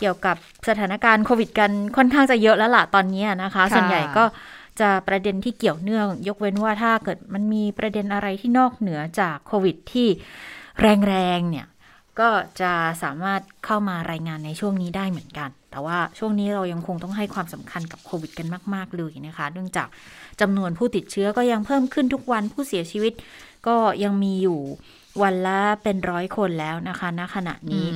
เกี่ยวกับสถานการณ์โควิดกันค่อนข้างจะเยอะแล้วล่ะตอนนี้นะคะ ส่วนใหญ่ก็จะประเด็นที่เกี่ยวเนื่อง ยกเว้นว่าถ้าเกิดมันมีประเด็นอะไรที่นอกเหนือจากโควิดที่แรงๆเนี่ยก็จะสามารถเข้ามารายงานในช่วงนี้ได้เหมือนกัน แต่ว่าช่วงนี้เรายังคงต้องให้ความสำคัญกับโควิดกันมาก ๆ เลยนะคะ เนื่องจากจำนวนผู้ติดเชื้อก็ยังเพิ่มขึ้นทุกวันผู้เสียชีวิตก็ยังมีอยู่ วันละเป็นร้อยคนแล้วนะคะ ณ ขณะนี้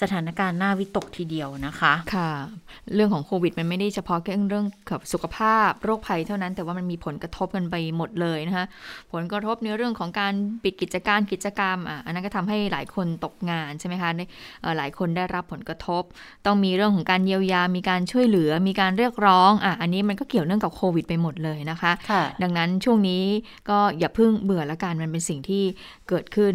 สถานการณ์น่าวิตกทีเดียวนะคะ ค่ะ เรื่องของโควิด มันไม่ได้เฉพาะแค่เรื่องกับสุขภาพโรคภัยเท่านั้น แต่ว่ามันมีผลกระทบกันไปหมดเลยนะคะ ผลกระทบในเรื่องของการปิดกิจการกิจกรรมอะอันนั้นก็ทำให้หลายคนตกงานใช่ไหมคะหลายคนได้รับผลกระทบ ต้องมีเรื่องของการเยียวยา มีการช่วยเหลือ มีการเรียกร้องอะอันนี้มันก็เกี่ยวเนื่องกับโควิด ไปหมดเลยนะคะ ดังนั้นช่วงนี้ก็อย่าเพิ่งเบื่อละกันมันเป็นสิ่งที่เกิดขึ้น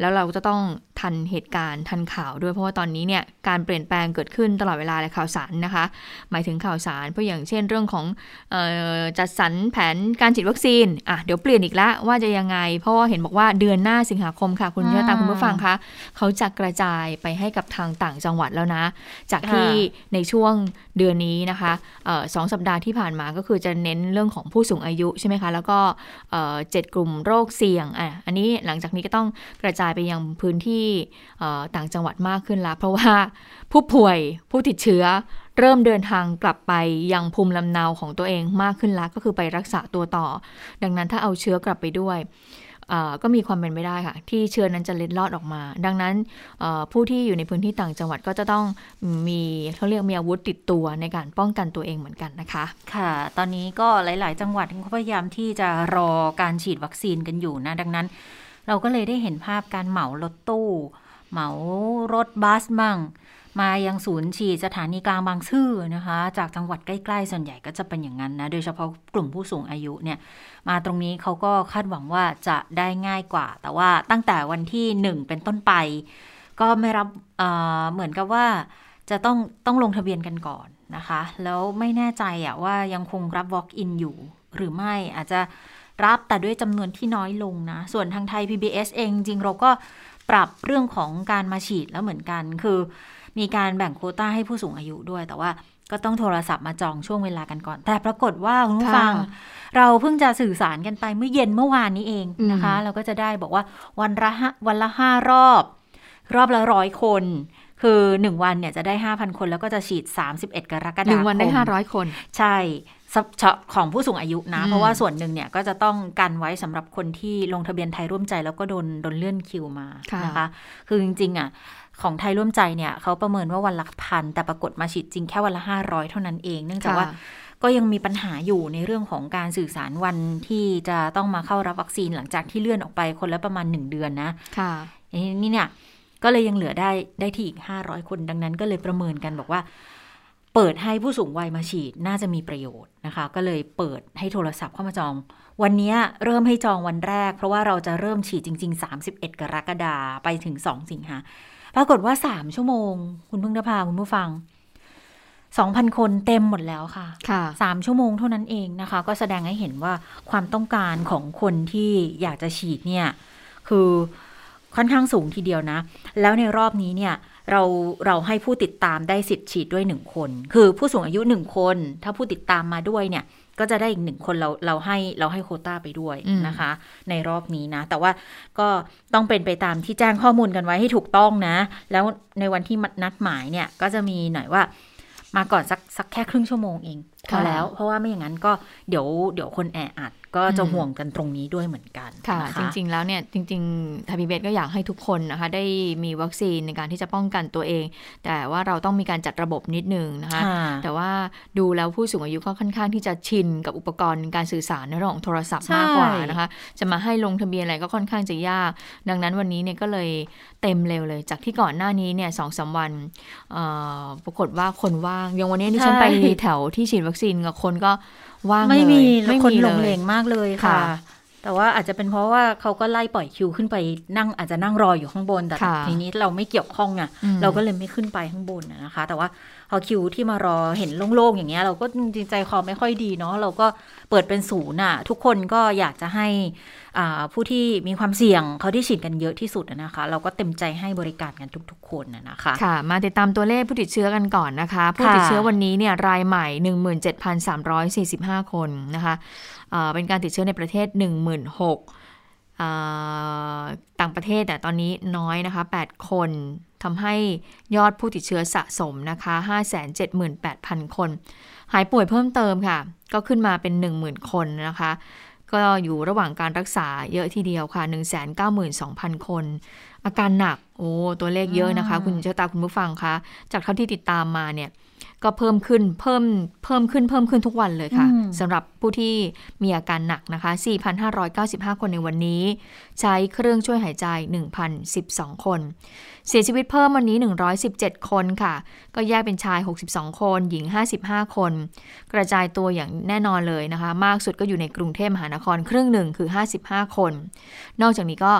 แล้วเราจะต้องทันเหตุการณ์ทันข่าวด้วยเพราะว่าตอนนี้เนี่ยการเปลี่ยนแปลงเกิดขึ้นตลอดเวลาเลยข่าวสารนะคะ หมายถึงข่าวสารเพราะอย่างเช่นเรื่องของออจัดสรรแผนการฉีดวัคซีนอะเดี๋ยวเปลี่ยนอีกแล้วว่าจะยังไง เพราะว่าเห็นบอกว่าเดือนหน้าสิงหาคมค่ะ คุณเชื่อตามคุณผู้ฟังคะเขาจะกระจายไปให้กับทางต่างจังหวัดแล้วนะ จากที่ในช่วงเดือนนี้นะคะสองสัปดาห์ที่ผ่านมาก็คือจะเน้นเรื่องของผู้สูงอายุใช่ไหมคะแล้วก็เจ็ดกลุ่มโรคเสี่ยงอะอันนี้หลังจากนี้ก็ต้องกระจายไปยังพื้นที่ต่างจังหวัดมากขึ้นแล้ว เพราะว่าผู้ป่วยผู้ติดเชื้อเริ่มเดินทางกลับไปยังภูมิลำเนาของตัวเองมากขึ้นแล้ว ก็คือไปรักษาตัวต่อ ดังนั้นถ้าเอาเชื้อกลับไปด้วยก็มีความเป็นไปได้ค่ะ ที่เชื้อนั้นจะเล็ดลอดออกมา ดังนั้นผู้ที่อยู่ในพื้นที่ต่างจังหวัดก็จะต้องมีเขาเรียกมีอาวุธติดตัวในการป้องกันตัวเองเหมือนกันนะคะ ค่ะ ตอนนี้ก็หลาย ๆ จังหวัดเขาพยายามที่จะรอการฉีดวัคซีนกันอยู่นะ ดังนั้น เราก็เลยได้เห็นภาพการเหมารถตู้ เหมารถบัสมั่ง มายังศูนย์ฉีดสถานีกลางบางซื่อนะคะ จากจังหวัดใกล้ๆ ส่วนใหญ่ก็จะเป็นอย่างนั้นนะ โดยเฉพาะกลุ่มผู้สูงอายุเนี่ย มาตรงนี้เขาก็คาดหวังว่าจะได้ง่ายกว่า แต่ว่าตั้งแต่วันที่หนึ่งเป็นต้นไป ก็ไม่รับเเหมือนกับว่าจะต้องต้องลงทะเบียนกันก่อนนะคะ แล้วไม่แน่ใจอะว่ายังคงรับ walk-in อยู่หรือไม่อาจจะ รับแต่ด้วยจำนวนที่น้อยลงนะ ส่วนทางไทย PBS เองจริงเราก็ปรับเรื่องของการมาฉีดแล้วเหมือนกัน คือมีการแบ่งโคต้าให้ผู้สูงอายุด้วย แต่ว่าก็ต้องโทรศัพท์มาจองช่วงเวลากันก่อน แต่ปรากฏว่าคุณผู้ฟัง เราเพิ่งจะสื่อสารกันไปเมื่อเย็นเมื่อวานนี้เองนะคะ เราก็จะได้บอกว่าวันละวันละห้ารอบ รอบละร้อยคน คือหนึ่งวันเนี่ยจะได้ห้าพันคนแล้วก็จะฉีดสามสิบเอ็ดกรกฎาคมหนึ่งวันได้ห้าร้อยคน ใช่ ของผู้สูงอายุนะ เพราะว่าส่วนหนึ่งเนี่ยก็จะต้องกันไว้สำหรับคนที่ลงทะเบียนไทยร่วมใจแล้วก็โดนโดนเลื่อนคิวมานะคะ คือจริงๆอะของไทยร่วมใจเนี่ยเขาประเมินว่าวันละพันแต่ปรากฏมาฉีดจริงแค่วันละห้าร้อยเท่านั้นเอง เนื่องจากว่าก็ยังมีปัญหาอยู่ในเรื่องของการสื่อสารวันที่จะต้องมาเข้ารับวัคซีนหลังจากที่เลื่อนออกไปคนละประมาณหนึ่งเดือนนะ ค่ะนี่เนี่ยก็เลยยังเหลือได้ได้ที่อีกห้าร้อยคนดังนั้นก็เลยประเมินกันบอกว่า เปิดให้ผู้สูงวัยมาฉีดน่าจะมีประโยชน์นะคะ ก็เลยเปิดให้โทรศัพท์เข้ามาจอง วันนี้เริ่มให้จองวันแรก เพราะว่าเราจะเริ่มฉีดจริง ๆ 31 กรกฎาไปถึง 2 สิงหาปรากฏว่า 3 ชั่วโมง คุณพึ่งนภาคุณผู้ฟัง 2,000 คนเต็มหมดแล้วค่ะค่ะสามชั่วโมงเท่านั้นเองนะคะ ก็แสดงให้เห็นว่าความต้องการของคนที่อยากจะฉีดเนี่ย คือค่อนข้างสูงทีเดียวนะ แล้วในรอบนี้เนี่ย เราเราให้ผู้ติดตามได้สิทธิ์ฉีดด้วยหนึ่งคน คือผู้สูงอายุหนึ่งคน ถ้าผู้ติดตามมาด้วยเนี่ย ก็จะได้อีกหนึ่งคนเราเราให้เราให้โคต้าไปด้วยนะคะ ในรอบนี้นะ แต่ว่าก็ต้องเป็นไปตามที่แจ้งข้อมูลกันไว้ให้ถูกต้องนะ แล้วในวันที่นัดหมายเนี่ยก็จะมีหน่อยว่ามาก่อนสักสักแค่ครึ่งชั่วโมงเองพอแล้ว เพราะว่าไม่อย่างนั้นก็เดี๋ยวเดี๋ยวคนแออัด ก็จะห่วงกันตรงนี้ด้วยเหมือนกันค่ะจริง ๆ แล้วเนี่ยจริงๆทาบีเบสก็อยากให้ทุกคนนะคะ ได้มีวัคซีนในการที่จะป้องกันตัวเอง แต่ว่าเราต้องมีการจัดระบบนิดนึงนะคะ แต่ว่าดูแล้วผู้สูงอายุก็ค่อนข้างที่จะชินกับอุปกรณ์การสื่อสารในเรื่องของโทรศัพท์มากกว่านะคะ จะมาให้ลงทะเบียนอะไรก็ค่อนข้างจะยาก ดังนั้นวันนี้เนี่ยก็เลยเต็มเร็วเลย จากที่ก่อนหน้านี้เนี่ยสองสาวันปรากฏว่าคนว่างอย่างวันนี้ที่ฉันไปแถวที่ฉีดวัควัคซีนกับคนก็ ว่างไม่เลยมีไม่คนมีหลเลงเหลยงมากเลยค่ะค่ะ แต่ว่าอาจจะเป็นเพราะว่าเขาก็ไล่ปล่อยคิวขึ้นไปนั่งอาจจะนั่งรออยู่ข้างบน แต่ค่ะทีนี้เราไม่เกี่ยวข้องไงอืมเราก็เลยไม่ขึ้นไปข้างบนน่ะนะคะ แต่ว่าพอคิวที่มารอเห็นโล่งๆอย่างเงี้ย เราก็จริงๆใจคอไม่ค่อยดีเนาะเราก็เปิดเป็นศูนย์อะทุกคนก็อยากจะให้อ่า ผู้ที่มีความเสี่ยงเขาที่ฉีดกันเยอะที่สุดอะนะคะ เราก็เต็มใจให้บริการกันทุก ๆ คนนะนะคะค่ะ มาติดตามตัวเลขผู้ติดเชื้อกันก่อนนะคะ ผู้ติดเชื้อวันนี้เนี่ยรายใหม่ 17,345 คนนะคะเอ่อเป็นการติดเชื้อในประเทศ 16,000อ่าต่างประเทศแต่ตอนนี้น้อยนะคะ 8 คนทำให้ยอดผู้ติดเชื้อสะสมนะคะ 578,000 คน หายป่วยเพิ่มเติมค่ะ ก็ขึ้นมาเป็น 10,000 คนนะคะ ก็อยู่ระหว่างการรักษาเยอะทีเดียวค่ะ 192,000 คน อาการหนัก โอ้ ตัวเลขเยอะนะคะอืมคุณเชอตาคุณผู้ฟังคะ จากเท่าที่ติดตามมาเนี่ย ก็เพิ่มขึ้นเพิ่มเพิ่มขึ้นเพิ่มขึ้นทุกวันเลยค่ะอืมสำหรับผู้ที่มีอาการหนักนะคะ 4,595 คนในวันนี้ ใช้เครื่องช่วยหายใจ 1,012 คน เสียชีวิตเพิ่มวันนี้ 117 คนค่ะ ก็แยกเป็นชาย 62 คน หญิง 55 คน กระจายตัวอย่างแน่นอนเลยนะคะ มากสุดก็อยู่ในกรุงเทพมหานครครึ่งหนึ่งคือ 55 คน นอกจากนี้ก็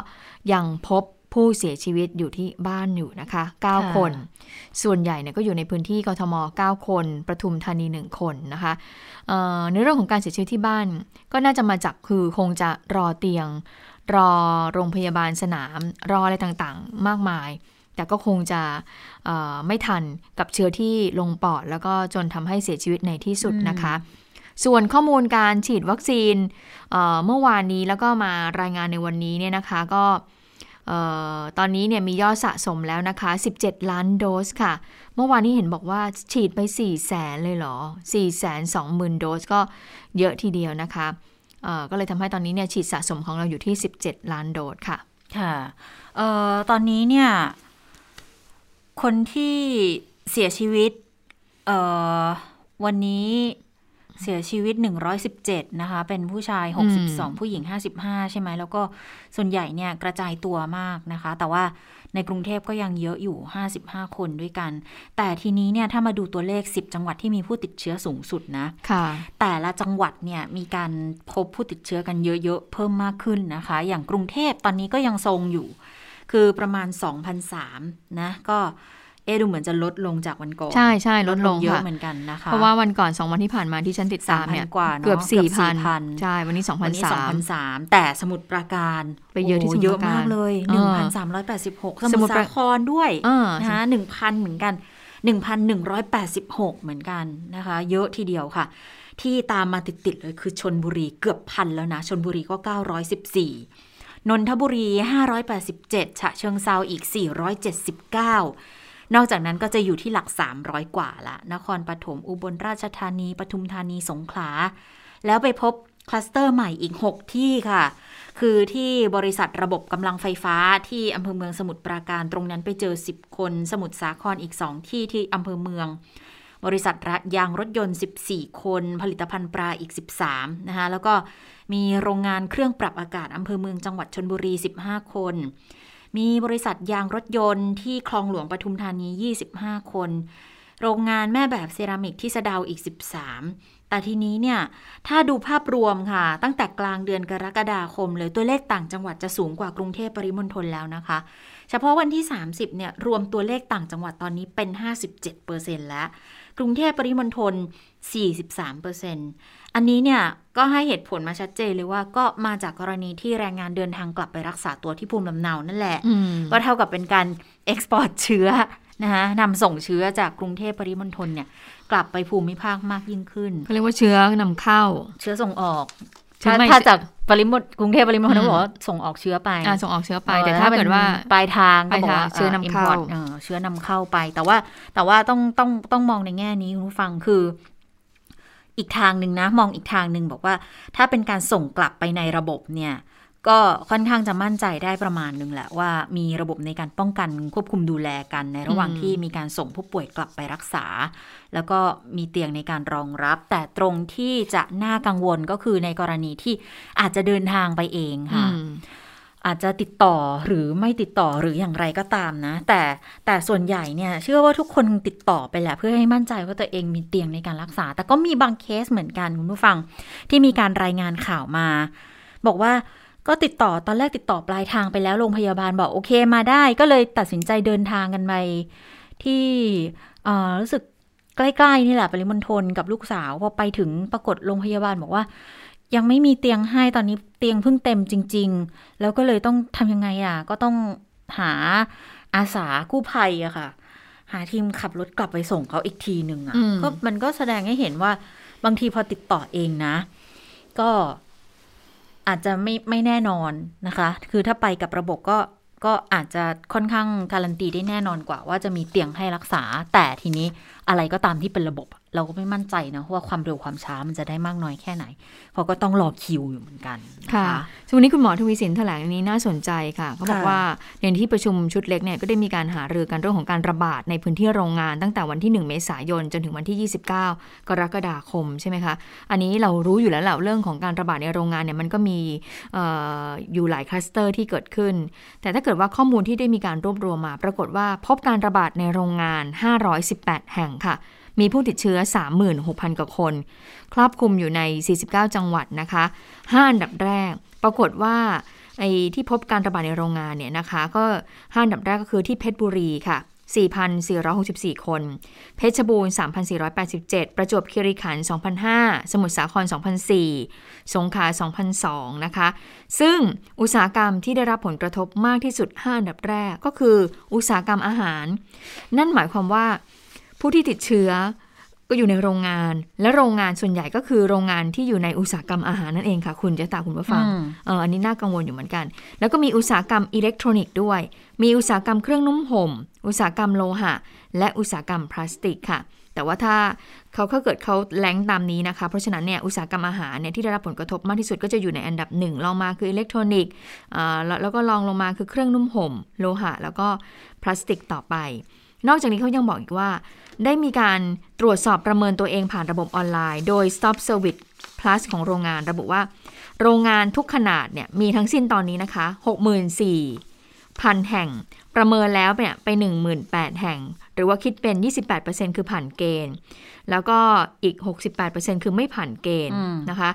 ยังพบ ผู้เสียชีวิตอยู่ที่บ้านอยู่นะคะค่ะ9 คน ส่วนใหญ่เนี่ยก็อยู่ในพื้นที่กทม 9 คนประทุมธานี 1 คนนะคะเอ่อในเรื่องของการเสียชีวิตที่บ้าน ก็น่าจะมาจากคือคงจะรอเตียง รอโรงพยาบาลสนาม รออะไรต่างๆ มากมาย แต่ก็คงจะเอ่อไม่ทันกับเชื้อที่ลงปอด แล้วก็จนทำให้เสียชีวิตในที่สุดนะคะส่วนข้อมูลการฉีดวัคซีนเอ่อเมื่อวานนี้แล้วก็มารายงานในวันนี้เนี่ยนะคะ ก็เอ่อ ตอนนี้เนี่ยมียอดสะสมแล้วนะคะ 17 ล้านโดสค่ะ เมื่อวานนี้เห็นบอกว่าฉีดไป 4 แสนเลยเหรอ 4 แสน2หมื่นโดสก็เยอะทีเดียวนะคะก็เลยทำให้ตอนนี้เนี่ยฉีดสะสมของเราอยู่ที่ 17 ล้านโดสค่ะ ค่ะออตอนนี้เนี่ย คนที่เสียชีวิตออวันนี้ เสียชีวิต 117 นะคะ เป็นผู้ชายอืม62 ผู้หญิง 55 ใช่ไหม แล้วก็ส่วนใหญ่เนี่ยกระจายตัวมากนะคะ แต่ว่าในกรุงเทพก็ยังเยอะอยู่ 55 คนด้วยกัน แต่ทีนี้เนี่ยถ้ามาดูตัวเลข 10 จังหวัดที่มีผู้ติดเชื้อสูงสุดนะค่ะแต่ละจังหวัดเนี่ยมีการพบผู้ติดเชื้อกันเยอะๆ เพิ่มมากขึ้นนะคะ อย่างกรุงเทพตอนนี้ก็ยังทรงอยู่ คือประมาณ 2,003นะ ก็ เอะดูเหมือนจะลดลงจากวันก่อน ใช่ใช่ลดลงเยอะค่ะเหมือนกันนะคะ เพราะว่าวันก่อน 2 วันที่ผ่านมาที่ฉันติดตามเนี่ย3,000กว่าเนอะเกือบเกือบ4,000 4,000ใช่ วันนี้วันนี้2,003 2,003แต่สมุทรปราการไปเยอะที่โโหสมุทรเยอะปราการมากเลยเออ1,386สสมุมุททรรปสาราครด้วยเออนะคะ1,000เหมือนกัน 1,186 เหมือนกันนะคะ เยอะทีเดียวค่ะ ที่ตามมาติดๆเลยคือชนบุรีเกือบพันแล้วนะชนบุรีก็ 914นนทบุรี 587 ฉะเชิงเซาอีก 479 นอกจากนั้นก็จะอยู่ที่หลัก 300 กว่าละ นครปฐม อุบลราชธานี ปทุมธานี สงขลา แล้วไปพบคลัสเตอร์ใหม่อีก 6 ที่ค่ะ คือที่บริษัทระบบกำลังไฟฟ้าที่อำเภอเมืองสมุทรปราการตรงนั้นไปเจอ 10 คน สมุทรสาครอีก 2 ที่ที่อำเภอเมือง บริษัทระยางรถยนต์ 14 คน ผลิตภัณฑ์ปลาอีก 13 นะคะ แล้วก็มีโรงงานเครื่องปรับอากาศอำเภอเมืองจังหวัดชนบุรี 15 คน มีบริษัทยางรถยนต์ที่คลองหลวงปทุมธานี 25 คน โรงงานแม่แบบเซรามิกที่สะดาวอีก 13 แต่ทีนี้เนี่ย ถ้าดูภาพรวมค่ะ ตั้งแต่กลางเดือนกรกฎาคมเลยตัวเลขต่างจังหวัดจะสูงกว่ากรุงเทพปริมณฑลแล้วนะคะ เฉพาะวันที่ 30 เนี่ย รวมตัวเลขต่างจังหวัดตอนนี้เป็น 57%แล้ว กรุงเทพปริมณฑล43% อันนี้เนี่ยก็ให้เหตุผลมาชัดเจนเลยว่าก็มาจากกรณีที่แรงงานเดินทางกลับไปรักษาตัวที่ภูมิลำเนานั่นแหละอืมก็เท่ากับเป็นการexport เชื้อนะคะนำส่งเชื้อจากกรุงเทพปริมณฑลเนี่ย กลับไปภูมิภาคมากยิ่งขึ้นเขาเรียกว่าเชื้อนำเข้า เชื้อส่งออกเชื้อถ้าไม่ถ้าจากปริมณกรุงเทพปริมณฑลอืมเขาบอกว่าส่งออกเชื้อไปอ่าส่งออกเชื้อไปออแต่ถ้าเป็นเกิดว่าปลายทางก็บอกปลายว่าทางเชื้อนำเข้า import ออเชื้อนำเข้าไป แต่ว่าแต่ว่าต้องต้องต้องมองในแง่นี้คุณผู้ฟังคือ อีกทางหนึ่งนะ มองอีกทางหนึ่งบอกว่า ถ้าเป็นการส่งกลับไปในระบบเนี่ยก็ค่อนข้างจะมั่นใจได้ประมาณหนึ่งแหละว่ามีระบบในการป้องกันควบคุมดูแลกันในระหว่างที่มีการส่งผู้ป่วยกลับไปรักษา แล้วก็มีเตียงในการรองรับ แต่ตรงที่จะน่ากังวลก็คือในกรณีที่อาจจะเดินทางไปเองค่ะ อาจจะติดต่อหรือไม่ติดต่อหรืออย่างไรก็ตามนะ แต่แต่ส่วนใหญ่เนี่ยเชื่อว่าทุกคนติดต่อไปแหละเพื่อให้มั่นใจว่าตัวเองมีเตียงในการรักษา แต่ก็มีบางเคสเหมือนกันคุณผู้ฟังที่มีการรายงานข่าวมา บอกว่าก็ติดต่อตอนแรกติดต่อปลายทางไปแล้วโรงพยาบาลบอกโอเคมาได้ ก็เลยตัดสินใจเดินทางกันไปที่รู้สึกใกล้ๆนี่แหละปริมณฑลกับลูกสาวพอไปถึงปรากฏโรงพยาบาลบอกว่า ยังไม่มีเตียงให้ตอนนี้เตียงเพิ่งเต็มจริง ๆ แล้วก็เลยต้องทำยังไงอะ ก็ต้องหาอาสากู้ภัยอะค่ะ หาทีมขับรถกลับไปส่งเขาอีกทีหนึ่งอะก็มันก็แสดงให้เห็นว่าบางทีพอติดต่อเองนะ ก็อาจจะไม่ไม่แน่นอนนะคะ คือถ้าไปกับระบบก็ก็อาจจะค่อนข้างการันตีได้แน่นอนกว่าว่าจะมีเตียงให้รักษา แต่ทีนี้อะไรก็ตามที่เป็นระบบ เราก็ไม่มั่นใจนะว่าความเร็วความช้ามันจะได้มากน้อยแค่ไหน เพราะก็ต้องรอคิวอยู่เหมือนกันค่ะช่วงนี้คุณหมอทวีสินแถลงนี้น่าสนใจค่ะเขาบอกว่าในที่ประชุมชุดเล็กเนี่ยก็ได้มีการหารือกันเรื่องของการระบาดในพื้นที่โรงงานตั้งแต่วันที่ 1 เมษายนจนถึงวันที่ 29 กรกฎาคมใช่ไหมคะอันนี้เรารู้อยู่แล้วแหละเรื่องของการระบาดในโรงงานเนี่ยมันก็มีออยู่หลายคลัสเตอร์ที่เกิดขึ้น แต่ถ้าเกิดว่าข้อมูลที่ได้มีการรวบรวมมา ปรากฏว่าพบการระบาดในโรงงาน 518 แห่งค่ะ มีผู้ติดเชื้อ 36,000 กว่าคน ครอบคลุมอยู่ใน 49 จังหวัดนะคะ5อันดับแรก ปรากฏว่าไอ้ที่พบการระบาดในโรงงานเนี่ยนะคะ ก็5อันดับแรกก็คือที่เพชรบุรีค่ะ 4,464 คน เพชรบูรณ์ 3,487 ประจวบคีรีขันธ์2,005 สมุทรสาคร 2,004 สงขลา2,002 นะคะ ซึ่งอุตสาหกรรมที่ได้รับผลกระทบมากที่สุด 5 อันดับแรกก็คืออุตสาหกรรมอาหาร นั่นหมายความว่า ผู้ที่ติดเชื้อก็อยู่ในโรงงาน และโรงงานส่วนใหญ่ก็คือโรงงานที่อยู่ในอุตสาหกรรมอาหารนั่นเองค่ะคุณจะตาคุณผู้ฟังเอออันนี้น่ากังวลอยู่เหมือนกัน แล้วก็มีอุตสาหกรรมอิเล็กทรอนิกส์ด้วย มีอุตสาหกรรมเครื่องนุ่งห่ม อุตสาหกรรมโลหะ และอุตสาหกรรมพลาสติกค่ะ แต่ว่าถ้าเขาเขาเกิดเขา rank ตามนี้นะคะ เพราะฉะนั้นเนี่ยอุตสาหกรรมอาหารเนี่ยที่ได้รับผลกระทบมากที่สุดก็จะอยู่ในอันดับหนึ่งรองมาคืออิเล็กทรอนิกส์แล้วก็รองลงมาคือเครื่องนุ่งห่ม โลหะ แล้วก็พลาสติกต่อไป นอกจากนี้เขายังบอกอีกว่า ได้มีการตรวจสอบประเมินตัวเองผ่านระบบออนไลน์ โดย Stop Service Plus ของโรงงานระบุว่า โรงงานทุกขนาดเนี่ยมีทั้งสิ้นตอนนี้นะคะ 64,000พันแห่ง ประเมินแล้วเนี่ยไป 18,000 แห่ง หรือว่าคิดเป็น 28%คือผ่านเกณฑ์ แล้วก็อีก 68%คือไม่ผ่านเกณฑ์นะคะ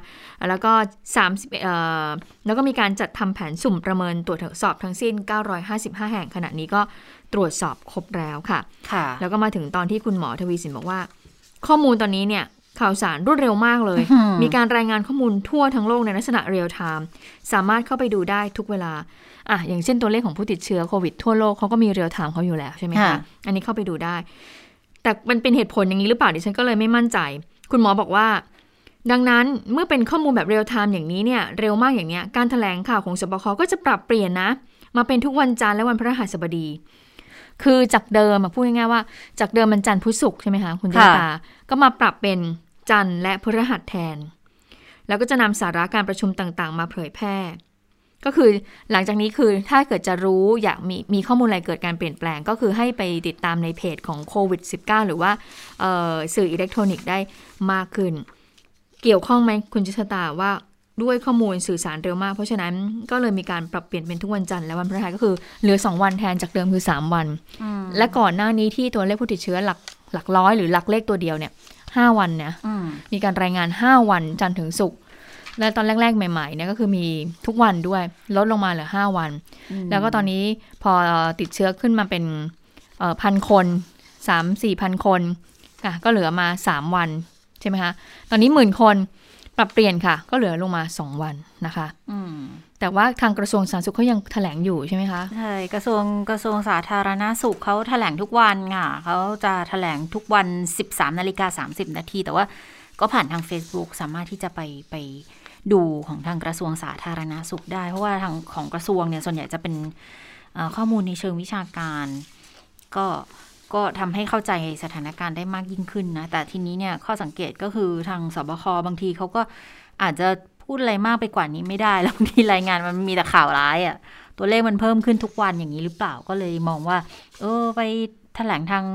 แล้วก็30เอ่อแล้วก็มีการจัดทำแผนสุ่มประเมินตรวจสอบทั้งสิ้น 955 แห่งขณะนี้ก็ ตรวจสอบครบแล้วค่ะค่ะ แล้วก็มาถึงตอนที่คุณหมอทวีสินบอกว่า ข้อมูลตอนนี้เนี่ยข่าวสารรวดเร็วมากเลย มีการรายงานข้อมูลทั่วทั้งโลกในลักษณะเรียลไทม์ สามารถเข้าไปดูได้ทุกเวลา อะ อย่างเช่นตัวเลขของผู้ติดเชื้อโควิดทั่วโลกเขาก็มีเรียลไทม์เขาอยู่แล้วใช่ไหมคะ อันนี้เข้าไปดูได้ แต่มันเป็นเหตุผลอย่างนี้หรือเปล่าดิฉันก็เลยไม่มั่นใจ คุณหมอบอกว่า ดังนั้นเมื่อเป็นข้อมูลแบบเรียลไทม์อย่างนี้เนี่ยเร็วมากอย่างเนี้ย การแถลงข่าวของสบคก็จะปรับเปลี่ยนนะ มาเป็นทุกวันจันทร์และวันพฤหัสบดี คือจากเดิมพูดง่ายๆว่า จากเดิมมันจันทร์พุธศุกร์ใช่ไหมคะคุณเจตาก็มาปรับเป็นจันทร์และพฤหัสแทน แล้วก็จะนำสาระการประชุมต่างๆ มาเผยแพร่ ก็คือหลังจากนี้คือถ้าเกิดจะรู้อยากมีมีข้อมูลอะไรเกิดการเปลี่ยนแปลง ก็คือให้ไปติดตามในเพจของโควิด -19 หรือว่าสื่ออิเล็กทรอนิกส์ได้มากขึ้น เกี่ยวข้องไหมคุณจิชตาว่า ด้วยข้อมูลสื่อสารเร็วมาก เพราะฉะนั้นก็เลยมีการปรับเปลี่ยนเป็นทุกวันจันทร์และวันพฤหัสก็คือเหลือ 2 วันแทนจากเดิมคือ 3 วัน และก่อนหน้านี้ที่ตัวเลขผู้ติดเชื้อหลักหลักร้อยหรือหลักเลขตัวเดียวเนี่ยห้าวันเนี่ยมีการรายงาน 5 วันจันทร์ถึงศุกร์และตอนแรก ๆ ใหม่ๆเนี่ยก็คือมีทุกวันด้วยลดลงมาเหลือ 5 วัน แล้วก็ตอนนี้พอติดเชื้อขึ้นมาเป็นพันคนสามสี่พันคนก็เหลือมา 3 วันใช่ไหมคะ ตอนนี้หมื่นคน ปรับเปลี่ยนค่ะ ก็เหลือลงมาสองวันนะคะแต่ว่าทางกระทรวงสาธารณสุขเขายังแถลงอยู่ใช่ไหมคะใช่กระทรวงกระทรวงสาธารณาสุขเขาแถลงทุกวันค่ะเขาจะแถลงทุกวัน 13นาฬิกา30นาทีแต่ว่าก็ผ่านทาง Facebook สามารถที่จะไปไปดูของทางกระทรวงสาธารณาสุขได้ เพราะว่าทางของกระทรวงเนี่ยส่วนใหญ่จะเป็นข้อมูลในเชิงวิชาการ ก็ ก็ทำให้เข้าใจสถานการณ์ได้มากยิ่งขึ้นนะ แต่ทีนี้เนี่ยข้อสังเกตก็คือทางสบคบางทีเขาก็อาจจะพูดอะไรมากไปกว่านี้ไม่ได้ แล้วบางทีรายงานมันมีแต่ข่าวร้ายอะ่ะ ตัวเลขมันเพิ่มขึ้นทุกวันอย่างนี้หรือเปล่าก็เลยมองว่า เออไปแถลงทาง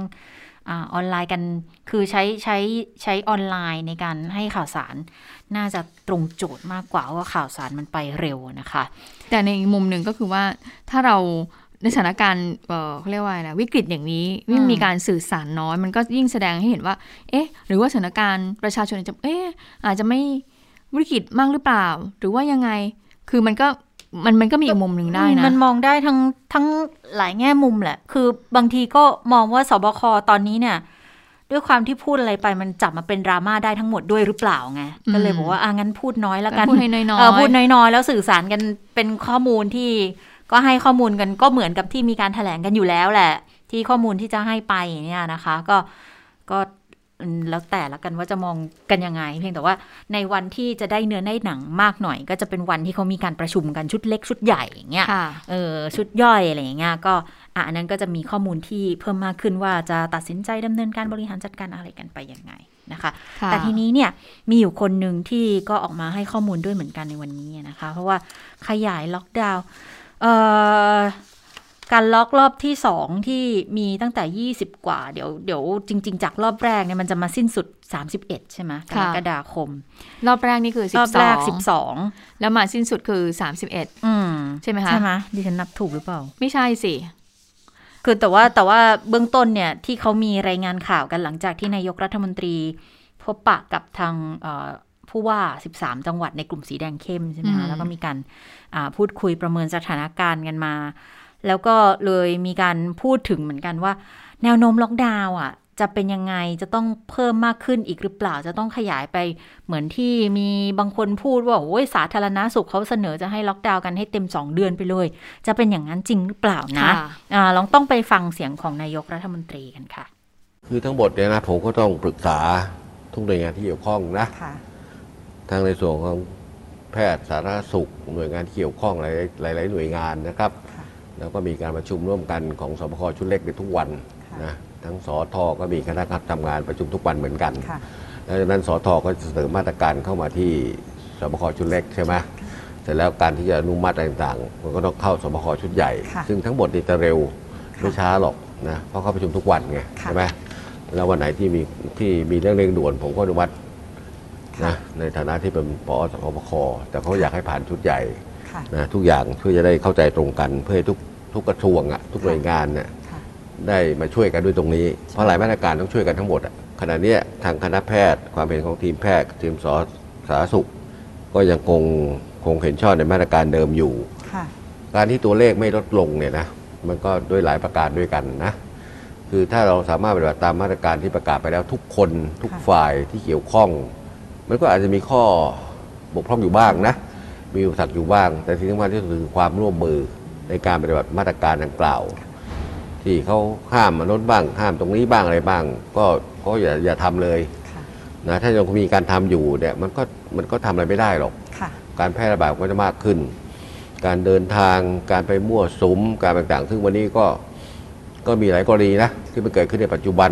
ออนไลน์กันคือใช้ใช้ใช้ออนไลน์ในการให้ข่าวสาร น่าจะตรงโจทย์มากกว่าว่าข่าวสารมันไปเร็วนะคะ แต่ในมุมหนึ่งก็คือว่าถ้าเรา ในสถานการณ์เอ่อเขาเรียกว่าอะไรนะวิกฤตอย่างนี้ยิ่งมีการสื่อสารน้อย มันก็ยิ่งแสดงให้เห็นว่า เอ๊ะ หรือว่าสถานการณ์ประชาชนอาจจะเอ๊ะอาจจะไม่วิกฤตมากหรือเปล่า หรือว่ายังไงคือมันก็มันมันก็มีอีกมุมหนึ่งได้นะ มันมองได้ทั้งทั้งหลายแง่มุมแหละ คือบางทีก็มองว่าสบคตอนนี้เนี่ย ด้วยความที่พูดอะไรไปมันจับมาเป็นดราม่าได้ทั้งหมดด้วยหรือเปล่าไงอืมก็เลยบอกว่าอะงั้นพูดน้อยแล้วกัน พูดให้น้อยๆเพูดน้อยๆ แล้วสื่อสารกันเป็นข้อมูลที่ ก็ให้ข้อมูลกันก็เหมือนกับที่มีการแถลงกันอยู่แล้วแหละ ที่ข้อมูลที่จะให้ไปเนี่ยนะคะ ก็ก็อืมแล้วแต่ละกันว่าจะมองกันยังไง เพียงแต่ว่าในวันที่จะได้เนื้อได้หนังมากหน่อย ก็จะเป็นวันที่เขามีการประชุมกันชุดเล็กชุดใหญ่อย่างเงี้ยค่ะเออชุดย่อยอะไรอย่างเงี้ยก็อะอันนั้นก็จะมีข้อมูลที่เพิ่มมากขึ้นว่าจะตัดสินใจดำเนินการบริหารจัดการอะไรกันไปยังไงนะคะค่ะแต่ทีนี้เนี่ยมีอยู่คนหนึ่งที่ก็ออกมาให้ข้อมูลด้วยเหมือนกันในวันนี้นะคะ เพราะว่าขยายล็อกดาวน์เอ่อ การล็อกรอบที่สองที่มีตั้งแต่ 20 กว่า เดี๋ยวเดี๋ยวจริง ๆ จากรอบแรกเนี่ยมันจะมาสิ้นสุด 31 ใช่ไหมกรค่ะกฎาคม รอบแรกนี่คือรอบแรก12 12 แล้วมาสิ้นสุดคือ 31 อืมใช่ไหมคะใช่ไหมดิฉันนับถูกหรือเปล่า ไม่ใช่สิคือแต่ว่าแต่ว่าเบื้องต้นเนี่ยที่เขามีรายงานข่าวกันหลังจากที่นายกรัฐมนตรีพบปะกับทางเอ่อ ผู้ว่า 13 จังหวัดในกลุ่มสีแดงเข้มใช่ไหมอืคะมแล้วก็มีการอ่าพูดคุยประเมินสถานการณ์กันมา แล้วก็เลยมีการพูดถึงเหมือนกันว่า แนวโน้มล็อกดาวน์อะจะเป็นยังไงจะต้องเพิ่มมากขึ้นอีกหรือเปล่า จะต้องขยายไปเหมือนที่มีบางคนพูดว่าโอ้ยสาธารณาสุขเขาเสนอจะให้ล็อกดาวน์กันให้เต็ม 2 เดือนไปเลย จะเป็นอย่างนั้นจริงหรือเปล่านะค่ะอ่าลองต้องไปฟังเสียงของนายกรัฐมนตรีกันค่ะ คือทั้งหมดเนี่ยนะผมก็ต้องปรึกษาทุกหน่วยงานที่เกี่ยวข้องนะค่ะ ทั้งในส่วนของแพทย์สาธารณสุข หน่วยงานที่เกี่ยวข้องหลายหลายๆหน่วยงานนะครับค่ะแล้วก็มีการประชุมร่วมกันของสบคชุดเล็กในทุกวันค่ะนะทั้งสอทอก็มีคณะทำงานประชุมทุกวันเหมือนกันค่ะแล้วจากนั้นสอทอก็จะเสนอมาตรการเข้ามาที่สบคชุดเล็กใช่ไหมเสร็จแล้วการที่จะอนุมัติอะไรต่างๆ มันก็ต้องเข้าสบคชุดใหญ่ค่ะซึ่งทั้งหมดนี่จะเร็วค่ะไม่ช้าหรอกนะเพราะเขาประชุมทุกวันไงค่ะใช่ไหมแล้ววันไหนที่มีที่มีเรื่องเร่งด่วนผมก็อนุมัติ นะในฐานะที่เป็นปอสบคแต่เขาอยากให้ผ่านชุดใหญ่ค่ะนะทุกอย่างเพื่อจะได้เข้าใจตรงกัน เพื่อให้ทุกทุกกระทรวงอะทุกหน่วยงานเนี่ยค่ะได้มาช่วยกันด้วยตรงนี้ เพราะหลายมาตรการต้องช่วยกันทั้งหมดอะขณะเนี้ยทางคณะแพทย์ ความเห็นของทีมแพทย์ทีมสาสาธารณสุข ก็ยังคงคงเห็นชอบในมาตรการเดิมอยู่ค่ะการที่ตัวเลขไม่ลดลงเนี่ยนะมันก็ด้วยหลายประการด้วยกันนะคือถ้าเราสามารถปฏิบัติตามมาตรการที่ประกาศไปแล้วทุกคนทุกค่ะฝ่ายที่เกี่ยวข้อง มันก็อาจจะมีข้อบกพร่องอยู่บ้างนะ มีอุปสรรคอยู่บ้าง แต่ที่สำคัญที่สุดคือความร่วมมือในการปฏิบัติมาตรการดังกล่าว ที่เขาห้ามมนุษย์บ้าง ห้ามตรงนี้บ้างอะไรบ้าง ก็ก็อย่าอย่าทำเลยค่ะนะถ้ายังมีการทำอยู่เนี่ยมันก็มันก็ทำอะไรไม่ได้หรอกค่ะการแพร่ระบาดก็จะมากขึ้น การเดินทางการไปมั่วสุมการต่างๆ ซึ่งวันนี้ก็ก็มีหลายกรณีนะที่มันเกิดขึ้นในปัจจุบัน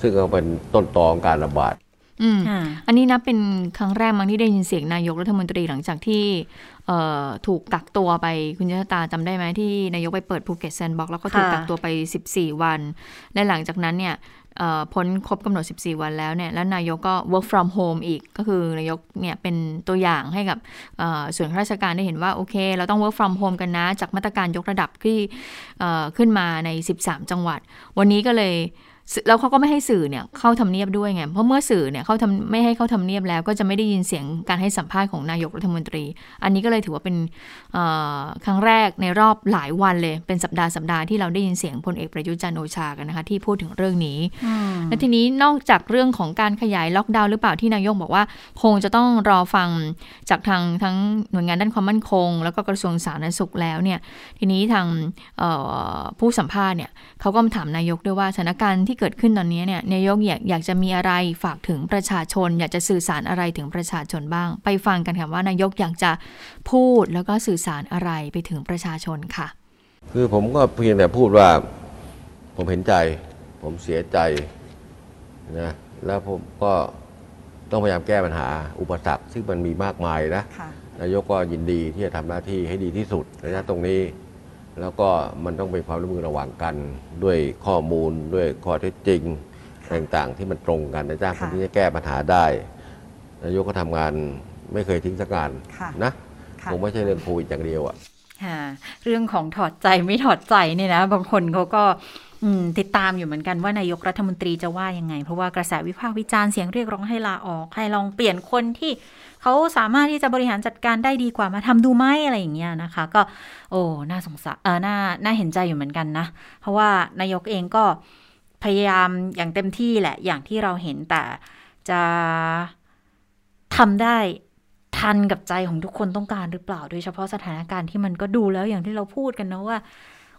ซึ่งก็เป็นต้นตอของการระบาด อืมอ่าอันนี้นะเป็นครั้งแรกมั้งที่ได้ยินเสียงนายกรัฐมนตรีหลังจากที่เอ่อถูกกักตัวไปคุณยศตาจำได้ไหมที่นายกไปเปิดภูเก็ตแซนด์บ็อกซ์แล้วก็ถูกค่ะกักตัวไป 14 วัน และหลังจากนั้นเนี่ยเอ่อพ้นครบกำหนด 14 วันแล้วเนี่ย แล้วนายกก็ work from home อีก ก็คือนายกเนี่ยเป็นตัวอย่างให้กับเอ่อส่วนข้าราชการได้เห็นว่า โอเค เราต้อง work from home กันนะ จากมาตรการยกระดับที่เอ่อขึ้นมาใน 13 จังหวัด วันนี้ก็เลยสื่อ แล้วเขาก็ไม่ให้สื่อเนี่ยเข้าทำเนียบด้วยไง เพราะเมื่อสื่อเนี่ยเข้าทำไม่ให้เข้าทำเนียบแล้ว ก็จะไม่ได้ยินเสียงการให้สัมภาษณ์ของนายกรัฐมนตรี อันนี้ก็เลยถือว่าเป็นเอ่อครั้งแรกในรอบหลายวันเลย เป็นสัปดาห์สัปดาห์ที่เราได้ยินเสียงพลเอกประยุทธ์จันทร์โอชากันนะคะที่พูดถึงเรื่องนี้อืมและทีนี้นอกจากเรื่องของการขยายล็อกดาวน์หรือเปล่าที่นายกบอกว่า คงจะต้องรอฟังจากทางทั้งหน่วยงานด้านความมั่นคง แล้วก็กระทรวงสาธารณสุขแล้วเนี่ย ทีนี้ทางเอ่อผู้สัมภาษณ์เนี่ยเขาก็มาถามนายกด้วยว่าสถานการณ์ที่เกิดขึ้นตอนนี้เนี่ยนายกอยากอยากจะมีอะไรฝากถึงประชาชน อยากจะสื่อสารอะไรถึงประชาชนบ้าง ไปฟังกันค่ะว่านายกอยากจะพูดแล้วก็สื่อสารอะไรไปถึงประชาชนค่ะ คือผมก็เพียงแต่พูดว่า ผมเห็นใจ ผมเสียใจนะแล้วผมก็ต้องพยายามแก้ปัญหาอุปสรรคซึ่งมันมีมากมายนะค่ะนายกก็ยินดีที่จะทำหน้าที่ให้ดีที่สุดในด้านตรงนี้ แล้วก็มันต้องเป็นความร่วมมือระหว่างกัน ด้วยข้อมูลด้วยข้อเท็จจริงต่างๆ ที่มันตรงกันนะจ้างคนค่ะที่จะแก้ปัญหาได้นายกก็ทำงานไม่เคยทิ้งสักงานค่ะนะค่ะคงไม่ใช่เรื่องโควิดอย่างเดียวอะค่ะเรื่องของถอดใจไม่ถอดใจเนี่ยนะ บางคนเขาก็อืมติดตามอยู่เหมือนกันว่านายกรัฐมนตรีจะว่ายังไง เพราะว่ากระแสวิพากษ์วิจารณ์เสียงเรียกร้องให้ลาออก ให้ลองเปลี่ยนคนที่ เขาสามารถที่จะบริหารจัดการได้ดีกว่ามาทำดูไหมอะไรอย่างเงี้ยนะคะ ก็โอ้น่าสงสารเออน่าน่าเห็นใจอยู่เหมือนกันนะ เพราะว่านายกเองก็พยายามอย่างเต็มที่แหละ อย่างที่เราเห็นแต่จะทำได้ทันกับใจของทุกคนต้องการหรือเปล่า โดยเฉพาะสถานการณ์ที่มันก็ดูแล้วอย่างที่เราพูดกันนะว่า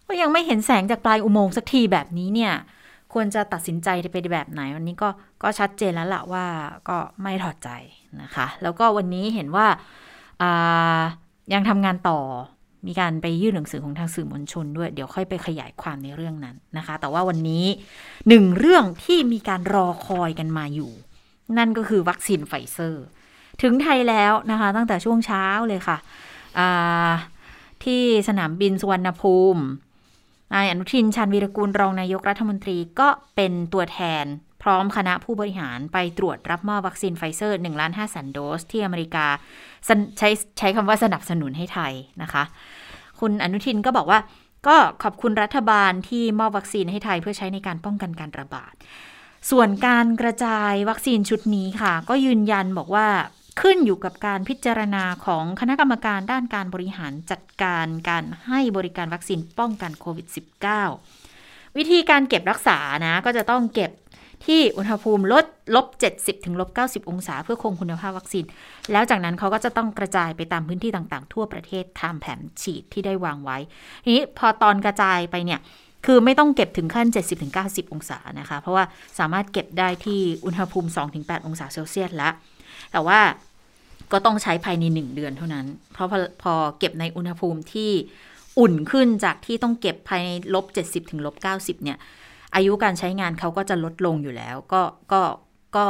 ก็ยังไม่เห็นแสงจากปลายอุโมงค์สักทีแบบนี้เนี่ย ควรจะตัดสินใจไปแบบไหน วันนี้ก็ก็ชัดเจนแล้วละว่าก็ไม่ถอดใจนะคะ แล้วก็วันนี้เห็นว่าายังทำงานต่อมีการไปยื่นหนังสือของทางสื่อมวลชนด้วย เดี๋ยวค่อยไปขยายความในเรื่องนั้นนะคะ แต่ว่าวันนี้หนึ่งเรื่องที่มีการรอคอยกันมาอยู่ นั่นก็คือวัคซีนไฟเซอร์ ถึงไทยแล้วนะคะ ตั้งแต่ช่วงเช้าเลยค่ะ ที่สนามบินสุวรรณภูมิ นายอนุทินชาญวีรกูลรองนายกรัฐมนตรีก็เป็นตัวแทน พร้อมคณะผู้บริหารไปตรวจรับมอบวัคซีนไฟเซอร์1ล้าน5แสนโดส ที่อเมริกาใช้ใช้คำว่าสนับสนุนให้ไทยนะคะ คุณอนุทินก็บอกว่าก็ขอบคุณรัฐบาลที่มอบวัคซีนให้ไทยเพื่อใช้ในการป้องกันการระบาด ส่วนการกระจายวัคซีนชุดนี้ค่ะ ก็ยืนยันบอกว่า ขึ้นอยู่กับการพิจารณาของคณะกรรมการด้านการบริหารจัดการการให้บริการวัคซีนป้องกันโควิด -19 วิธีการเก็บรักษานะก็จะต้องเก็บที่อุณหภูมิลดลบ 70ถึงลบ90 องศา เพื่อคงคุณภาพวัคซีน แล้วจากนั้นเขาก็จะต้องกระจายไปตามพื้นที่ต่างๆ ทั่วประเทศตามแผนฉีดที่ได้วางไว้ ทีนี้พอตอนกระจายไปเนี่ย คือไม่ต้องเก็บถึงขั้น 70-90 องศานะคะ เพราะว่าสามารถเก็บได้ที่อุณหภูมิ 2-8 องศาเซลเซียสแล้ว แต่ว่าก็ต้องใช้ภายใน1เดือนเท่านั้น เพราะพอพอเก็บในอุณหภูมิที่อุ่นขึ้นจากที่ต้องเก็บภายในลบ 70ถึงลบ90 เนี่ย อายุการใช้งานเขาก็จะลดลงอยู่แล้ว ก็ก็ก็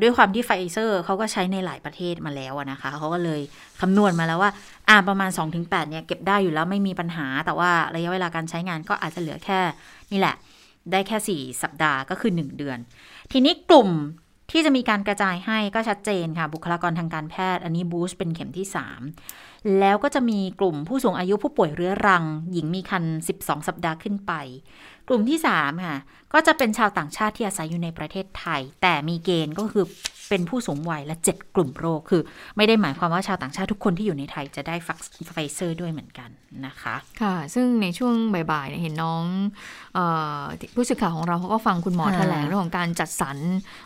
ด้วยความที่ไฟเซอร์เขาก็ใช้ในหลายประเทศมาแล้วนะคะ เขาก็เลยคำนวณมาแล้วว่า อ่าประมาณ 2-8 เนี่ย เก็บได้อยู่แล้วไม่มีปัญหา แต่ว่าระยะเวลาการใช้งานก็อาจจะเหลือแค่นี่แหละ ได้แค่ 4 สัปดาห์ก็คือ 1 เดือน ทีนี้กลุ่ม ที่จะมีการกระจายให้ก็ชัดเจนค่ะบุคลากรทางการแพทย์ อันนี้บูสต์เป็นเข็มที่ 3 แล้วก็จะมีกลุ่มผู้สูงอายุผู้ป่วยเรื้อรัง หญิงมีครรภ์12 สัปดาห์ขึ้นไป กลุ่มที่ 3 ค่ะ ก็จะเป็นชาวต่างชาติที่อาศัยอยู่ในประเทศไทย แต่มีเกณฑ์ก็คือ เป็นผู้สูงวัยและ 7 กลุ่มโรค คือ ไม่ได้หมายความว่าชาวต่างชาติทุกคนที่อยู่ในไทยจะได้วัคไฟเซอร์ด้วยเหมือนกันนะคะ ค่ะ ซึ่งในช่วงบ่ายๆเนี่ยเห็นน้องเออผู้สื่อข่าวของเราเขาก็ฟังคุณหมอค่ะแถลงเรื่องของการจัดสรร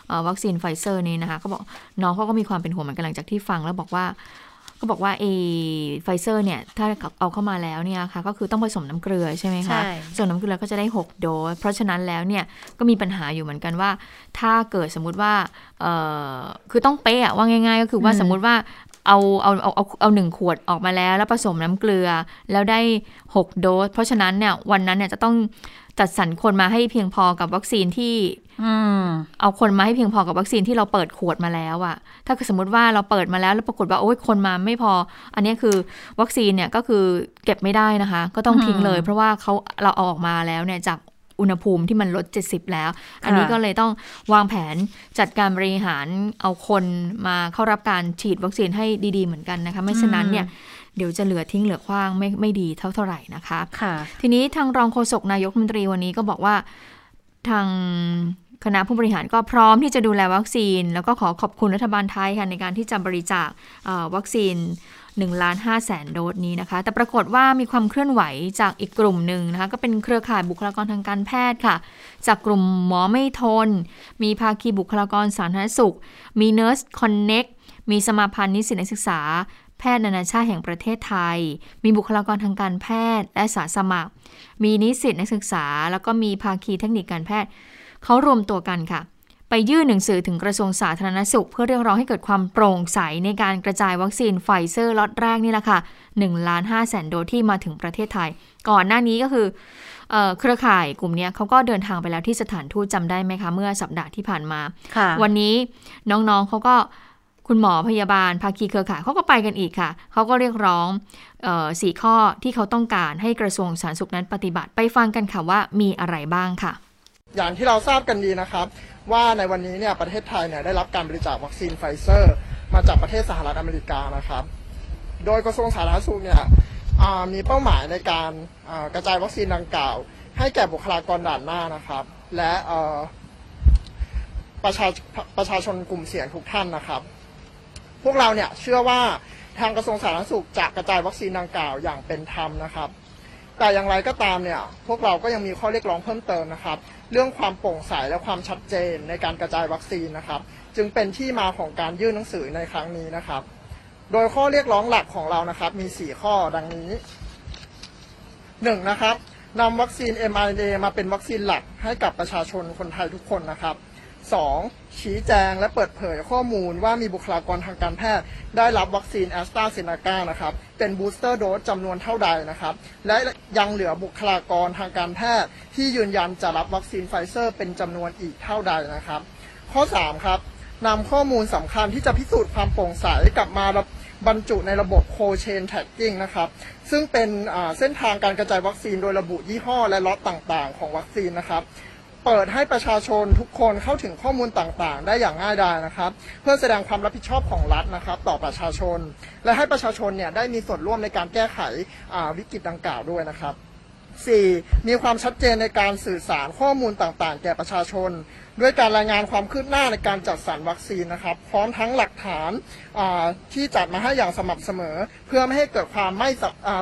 เอ่อวัคซีนไฟเซอร์นี้นะคะเขาบอกน้องเขาก็มีความเป็นห่วงเหมือนกันหลังจากที่ฟังแล้วบอกว่า ก็บอกว่าเอไฟเซอร์เนี่ย ถ้าเอาเข้ามาแล้วเนี่ยค่ะ ก็คือต้องผสมน้ำเกลือใช่ไหมคะใช่ส่วนน้ำเกลือก็จะได้ 6 โดส เพราะฉะนั้นแล้วเนี่ย ก็มีปัญหาอยู่เหมือนกันว่า ถ้าเกิดสมมุติว่าเอ่อคือต้องเป๊ะอะว่าง่าย ๆ ก็คือว่าอืมสมมุติว่าเอาเอาเอาเอาเอาหนึ่งขวดออกมาแล้ว แล้วผสมน้ำเกลือแล้วได้ 6 โดส เพราะฉะนั้นเนี่ยวันนั้นเนี่ยจะต้อง จัดสรรคนมาให้เพียงพอกับวัคซีนที่อืมเอาคนมาให้เพียงพอกับวัคซีนที่เราเปิดขวดมาแล้วอะถ้าสมมติว่าเราเปิดมาแล้วแล้วปรากฏว่าโอ้ยคนมาไม่พอ อันนี้คือวัคซีนเนี่ยก็คือเก็บไม่ได้นะคะ ก็ต้องทิ้งเลย เพราะว่าเขาเราเอาออกมาแล้วเนี่ยจากอุณหภูมิที่มันลด 70 แล้ว อันนี้ก็เลยต้องวางแผนจัดการบริหารเอาคนมาเข้ารับการฉีดวัคซีนให้ดี ๆ เหมือนกันนะคะ ไม่ฉะนั้นเนี่ย เดี๋ยวจะเหลือทิ้งเหลือขว้างไม่ไม่ดีเท่าเท่าไหร่นะคะค่ะ ทีนี้ทางรองโฆษกนายกรัฐมนตรีวันนี้ก็บอกว่าทางคณะผู้บริหารก็พร้อมที่จะดูแลวัคซีน แล้วก็ขอขอบคุณรัฐบาลไทยค่ะในการที่จะบริจาคเอ่อวัคซีน1ล้าน5แสนโดสนี้นะคะ แต่ปรากฏว่ามีความเคลื่อนไหวจากอีกกลุ่มหนึ่งนะคะ ก็เป็นเครือข่ายบุคลากรทางการแพทย์ค่ะ จากกลุ่มหมอไม่ทน มีภาคีบุคลากรสาธารณสุข มี Nurse Connect มีสมาพันธ์นิสิตนักศึกษา แพทย์นานาชาติแห่งประเทศไทย มีบุคลากรทางการแพทย์และอาสาสมัคร มีนิสิตนักศึกษา แล้วก็มีภาคีเทคนิคการแพทย์ เขารวมตัวกันค่ะ ไปยื่นหนังสือถึงกระทรวงสาธารณสุข เพื่อเรียกร้องให้เกิดความโปร่งใสในการกระจายวัคซีนไฟเซอร์ล็อตแรกนี่แหละค่ะ1ล้าน5แสนโดสที่มาถึงประเทศไทย ก่อนหน้านี้ก็คือเอ่อเครือข่ายกลุ่มเนี้ยเขาก็เดินทางไปแล้วที่สถานทูตจำได้ไหมคะ เมื่อสัปดาห์ที่ผ่านมาค่ะวันนี้น้องๆเขาก็ คุณหมอพยาบาลภาคีเครือข่ายเขาก็ไปกันอีกค่ะ เขาก็เรียกร้องเอ่อสี่ข้อที่เขาต้องการให้กระทรวงสาธารณสุขนั้นปฏิบัติไปฟังกันค่ะว่ามีอะไรบ้างค่ะ อย่างที่เราทราบกันดีนะครับ ว่าในวันนี้เนี่ยประเทศไทยเนี่ยได้รับการบริจาควัคซีนไฟเซอร์ มาจากประเทศสหรัฐอเมริกานะครับ โดยกระทรวงสาธารณสุขเนี่ยมีเป้าหมายในการกระจายวัคซีนดังกล่าว ให้แก่บุคลากรด่านหน้านะครับ และประชาประชาชนกลุ่มเสี่ยงทุกท่านนะครับ พวกเราเนี่ยเชื่อว่าทางกระทรวงสาธารณสุขจะกระจายวัคซีนดังกล่าวอย่างเป็นธรรมนะครับ แต่อย่างไรก็ตามเนี่ยพวกเราก็ยังมีข้อเรียกร้องเพิ่มเติมนะครับ เรื่องความโปร่งใสและความชัดเจนในการกระจายวัคซีนนะครับ จึงเป็นที่มาของการยื่นหนังสือในครั้งนี้นะครับ โดยข้อเรียกร้องหลักของเรานะครับ มี 4 ข้อดังนี้หนึ่งนะครับนำวัคซีน mRNA มาเป็นวัคซีนหลักให้กับประชาชนคนไทยทุกคนนะครับ 2. ชี้แจงและเปิดเผยข้อมูลว่ามีบุคลากรทางการแพทย์ ได้รับวัคซีนแอสตราเซเนกานะครับ เป็น booster dose จำนวนเท่าใดนะครับ และยังเหลือบุคลากรทางการแพทย์ ที่ยืนยันจะรับวัคซีนไฟเซอร์เป็นจำนวนอีกเท่าใดนะครับ ข้อ 3 ครับนำข้อมูลสำคัญที่จะพิสูจน์ความโปร่งใสกลับมาบรรจุในระบบ cold chain tracking นะครับ ซึ่งเป็นเส้นทางการกระจายวัคซีนโดยระบุยี่ห้อและล็อตต่างๆ ของวัคซีนนะครับ เปิดให้ประชาชนทุกคนเข้าถึงข้อมูลต่างๆ ได้อย่างง่ายดายนะครับ เพื่อแสดงความรับผิดชอบของรัฐนะครับ ต่อประชาชน และให้ประชาชนเนี่ยได้มีส่วนร่วมในการแก้ไขวิกฤตดังกล่าวด้วยนะครับ 4. มีความชัดเจนในการสื่อสารข้อมูลต่างๆ แก่ประชาชน ด้วยการรายงานความคืบหน้าในการจัดสรรวัคซีนนะครับ พร้อมทั้งหลักฐานที่จัดมาให้อย่างสม่ำเสมอ เพื่อไม่ให้เกิดความไม่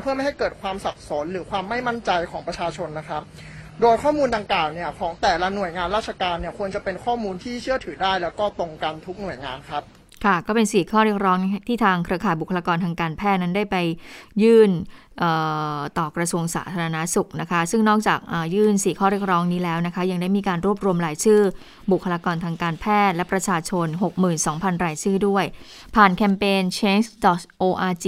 เพื่อไม่ให้เกิดความสับสน หรือความไม่มั่นใจของประชาชนนะครับ โดยข้อมูลดังกล่าวเนี่ยของแต่ละหน่วยงานราชการเนี่ยควรจะเป็นข้อมูลที่เชื่อถือได้ แล้วก็ตรงกันทุกหน่วยงานครับ ค่ะ ก็เป็นสี่ข้อเรียกร้องที่ทางเครือข่ายบุคลากรทางการแพทย์นั้นได้ไปยื่นเอ่อต่อกระทรวงสาธารณาสุขนะคะ ซึ่งนอกจากอ่ายื่นสี่ข้อเรียกร้องนี้แล้วนะคะ ยังได้มีการรวบรวมรายชื่อ บุคลากรทางการแพทย์ และประชาชน 62,000 รายชื่อด้วย ผ่านแคมเปญ change.org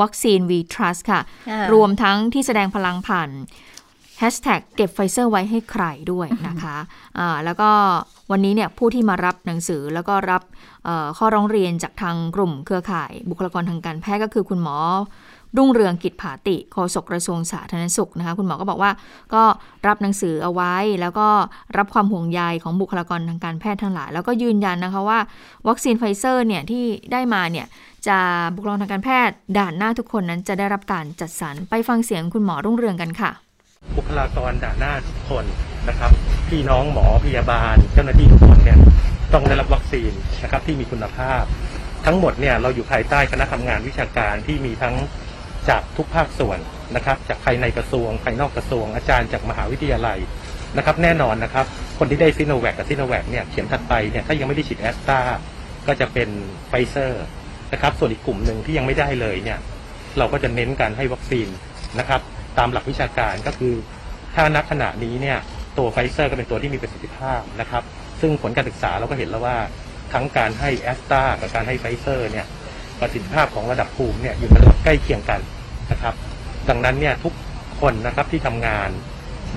วัคซีน we trust ค่ะอ่ารวมทั้งที่แสดงพลังผ่าน แฮชแท็กเก็บไฟเซอร์ไว้ให้ใครด้วยนะคะอ่าแล้วก็วันนี้เนี่ยผู้ที่มารับหนังสือแล้วก็รับข้อร้องเรียนจากทางกลุ่มเครือข่ายบุคลากรทางการแพทย์ก็คือคุณหมอรุ่งเรืองกิจผาติโฆษกกระทรวงสาธารณสุขนะคะคุณหมอก็บอกว่าก็รับหนังสือเอาไว้ แล้วก็รับความห่วงใยของบุคลากรทางการแพทย์ทั้งหลาย แล้วก็ยืนยันนะคะว่า วัคซีนไฟเซอร์เนี่ยที่ได้มาเนี่ยจะบุคลากรทางการแพทย์ด่านหน้าทุกคนนั้นจะได้รับการจัดสรรไปฟังเสียงคุณหมอรุ่งเรืองกันค่ะ บุคลากรด่านหน้าทุกคนนะครับ พี่น้องหมอพยาบาล เจ้าหน้าที่ทุกคนเนี่ยต้องได้รับวัคซีนนะครับที่มีคุณภาพ ทั้งหมดเนี่ยเราอยู่ภายใต้คณะทำงานวิชาการที่มีทั้งจากทุกภาคส่วนนะครับ จากภายในกระทรวงภายนอกกระทรวงอาจารย์จากมหาวิทยาลัยนะครับ แน่นอนนะครับ คนที่ได้ซิโนแวคกับซิโนแวคเนี่ยเข็มถัดไปเนี่ยถ้ายังไม่ได้ฉีดแอสตราก็จะเป็นไฟเซอร์นะครับ ส่วนอีกกลุ่มหนึ่งที่ยังไม่ได้เลยเนี่ย เราก็จะเน้นการให้วัคซีนนะครับ ตามหลักวิชาการก็คือถ้าณขณะนี้เนี่ยตัวไฟเซอร์ก็เป็นตัวที่มีประสิทธิภาพนะครับ ซึ่งผลการศึกษาเราก็เห็นแล้วว่าทั้งการให้แอสตรากับการให้ไฟเซอร์เนี่ยประสิทธิภาพของระดับภูมิเนี่ยอยู่ในระดับใกล้เคียงกันนะครับ ดังนั้นเนี่ยทุกคนนะครับที่ทำงาน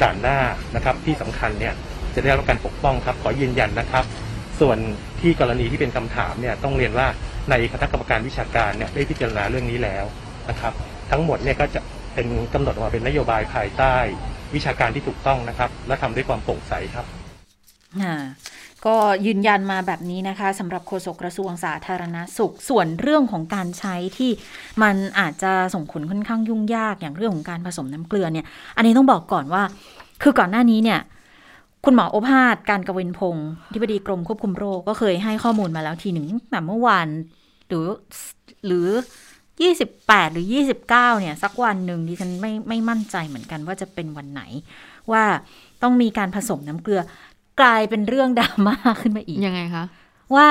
ด่านหน้านะครับที่สำคัญเนี่ยจะได้รับการปกป้องครับขอยืนยันนะครับ ส่วนที่กรณีที่เป็นคำถามเนี่ยต้องเรียนว่าในคณะกรรมการวิชาการเนี่ยได้พิจารณาเรื่องนี้แล้วนะครับ ทั้งหมดเนี่ยก็จะ เป็นกำหนดออกมาเป็นนโยบายภายใต้ วิชาการที่ถูกต้องนะครับ และทำด้วยความโปร่งใสครับอ่าก็ยืนยันมาแบบนี้นะคะสำหรับโฆษกกระทรวงสาธารณสุข ส่วนเรื่องของการใช้ที่มันอาจจะส่งผลค่อนข้างยุ่งยากอย่างเรื่องของการผสมน้ำเกลือเนี่ย อันนี้ต้องบอกก่อนว่า คือก่อนหน้านี้เนี่ย คุณหมอโอภาสการกเวินพงศ์ที่บดีกรมควบคุมโรคก็เคยให้ข้อมูลมาแล้วทีหนึ่งแต่เมื่อวานหรือหรือ 28 หรือ 29 เนี่ย สักวันหนึ่งดิฉันไม่ไม่มั่นใจเหมือนกันว่าจะเป็นวันไหน ว่าต้องมีการผสมน้ำเกลือกลายเป็นเรื่องดราม่าขึ้นมาอีก ยังไงคะ ว่า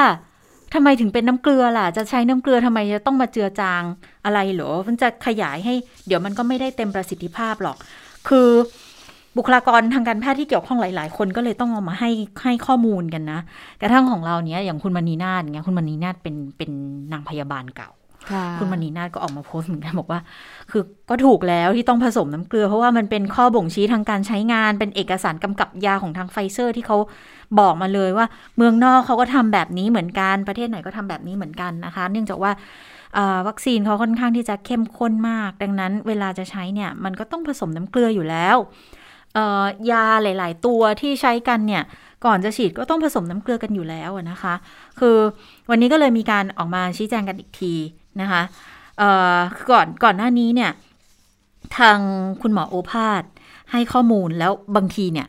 ทำไมถึงเป็นน้ำเกลือล่ะ จะใช้น้ำเกลือทำไมจะต้องมาเจือจางอะไรเหรอ มันจะขยายให้เดี๋ยวมันก็ไม่ได้เต็มประสิทธิภาพหรอก คือบุคลากรทางการแพทย์ที่เกี่ยวข้องหลาย ๆ คนก็เลยต้องเอามาให้ให้ข้อมูลกันนะ กระทั่งของเราเนี้ยอย่างคุณมณีนาฏเงี้ยคุณมณีนาฏเป็นเป็นนางพยาบาลเก่า คุณมณีนาฏก็ออกมาโพสต์เหมือนกันบอกว่า คือก็ถูกแล้วที่ต้องผสมน้ำเกลือ เพราะว่ามันเป็นข้อบ่งชี้ทางการใช้งาน เป็นเอกสารกำกับยาของทางไฟเซอร์ ที่เขาบอกมาเลยว่า เมืองนอกเขาก็ทำแบบนี้เหมือนกันประเทศไหนก็ทำแบบนี้เหมือนกันนะคะ เนื่องจากว่าวัคซีนเขาค่อนข้างที่จะเข้มข้นมาก ดังนั้นเวลาจะใช้เนี่ย มันก็ต้องผสมน้ำเกลืออยู่แล้วยาหลาย ๆ ตัวที่ใช้กันเนี่ย ก่อนจะฉีดก็ต้องผสมน้ำเกลือกันอยู่แล้วนะคะ คือวันนี้ก็เลยมีการออกมาชี้แจงกันอีกที นะคะเอ่อก่อนก่อนหน้านี้เนี่ย ทางคุณหมอโอภาสให้ข้อมูลแล้วบางทีเนี่ย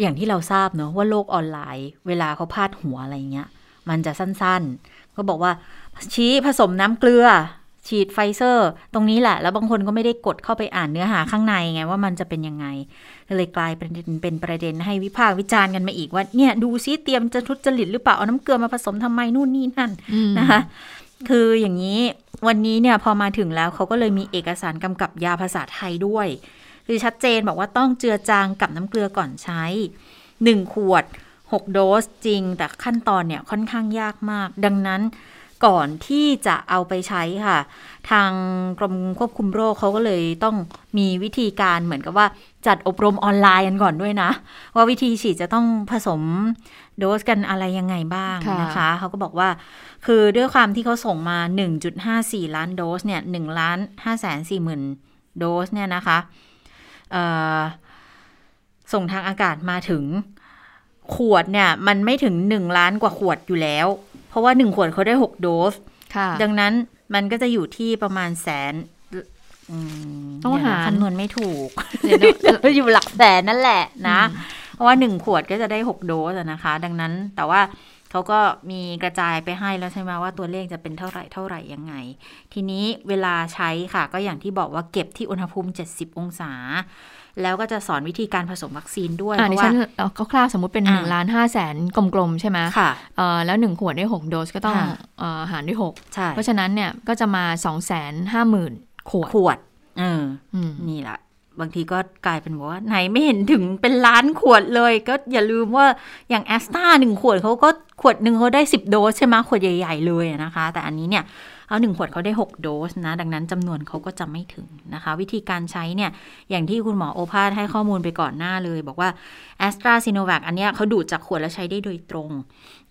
อย่างที่เราทราบเนอะว่าโลกออนไลน์ เวลาเขาพาดหัวอะไรเงี้ย มันจะสั้นๆเขาบอกว่าชี้ผสมน้ำเกลือ ฉีดไฟเซอร์ ตรงนี้แหละ แล้วบางคนก็ไม่ได้กดเข้าไปอ่านเนื้อหาข้างในไงว่ามันจะเป็นยังไงก็เลยกลายเป็นเป็นประเด็นให้วิพากษ์วิจารณ์กันมาอีกว่าเนี่ยดูซิเตรียมจะทุจริตหรือเปล่าเอาน้ำเกลือมาผสมทำไมนู่นนี่นั่นอืมนะคะ คืออย่างนี้วันนี้เนี่ยพอมาถึงแล้วเขาก็เลยมีเอกสารกำกับยาภาษาไทยด้วย คือชัดเจนบอกว่าต้องเจือจางกับน้ำเกลือก่อนใช้ 1 ขวด 6 โดสจริง แต่ขั้นตอนเนี่ยค่อนข้างยากมาก ดังนั้นก่อนที่จะเอาไปใช้ค่ะ ทางกรมควบคุมโรคเขาก็เลยต้องมีวิธีการเหมือนกับว่าจัดอบรมออนไลน์กันก่อนด้วยนะ ว่าวิธีฉีดจะต้องผสม โดสกันอะไรยังไงบ้างค่ะนะคะเขาก็บอกว่า คือด้วยความที่เขาส่งมา 1.54 ล้านโดสเนี่ย1ล้าน5แสน4หมื่นโดสเนี่ยนะคะเอ่อส่งทางอากาศมาถึงขวดเนี่ย มันไม่ถึง 1 ล้านกว่าขวดอยู่แล้ว เพราะว่า 1 ขวดเขาได้ 6 โดสค่ะดังนั้นมันก็จะอยู่ที่ประมาณแสนอืมต้องเดี๋ยวนะหารคำนวณไม่ถูกเดี๋ยวนะอยู่หลักแสนนั่นแหละนะเพ ราะว่าหนึ่งขวดก็จะได้หกโดสอะนะคะ ดังนั้นแต่ว่าเขาก็มีกระจายไปให้แล้วใช่ไหมว่าตัวเลขจะเป็นเท่าไหร่เท่าไหร่ยังไง ทีนี้เวลาใช้ค่ะ ก็อย่างที่บอกว่าเก็บที่อุณหภูมิ 70 องศา แล้วก็จะสอนวิธีการผสมวัคซีนด้วยอ่าเพดิราะฉัว่านเอาคร่าวๆสมมติเป็นอ่าหนึ่งล้านห้าแสนกลมๆ ใช่ไหมค่ะเอ่อแล้วหนึ่งขวดได้หกโดสก็ต้องค่ะเอ่อหารด้วยหกใช่เพราะฉะนั้นเนี่ยก็จะมาสองแสนห้าหมื่นขวดขวดเอออืมนี่แหละ บางทีก็กลายเป็นว่าไหนไม่เห็นถึงเป็นล้านขวดเลย ก็อย่าลืมว่าอย่างแอสตราหนึ่งขวดเขาก็ขวดหนึ่งเขาได้สิบโดสใช่ไหมขวดใหญ่ ๆ เลยนะคะ แต่อันนี้เนี่ยเอาหนึ่งขวดเขาได้ 6 โดสนะ ดังนั้นจำนวนเขาก็จะไม่ถึงนะคะ วิธีการใช้เนี่ย อย่างที่คุณหมอโอภาสให้ข้อมูลไปก่อนหน้าเลย บอกว่าแอสตราซิโนแวคอันเนี้ยเขาดูดจากขวดแล้วใช้ได้โดยตรง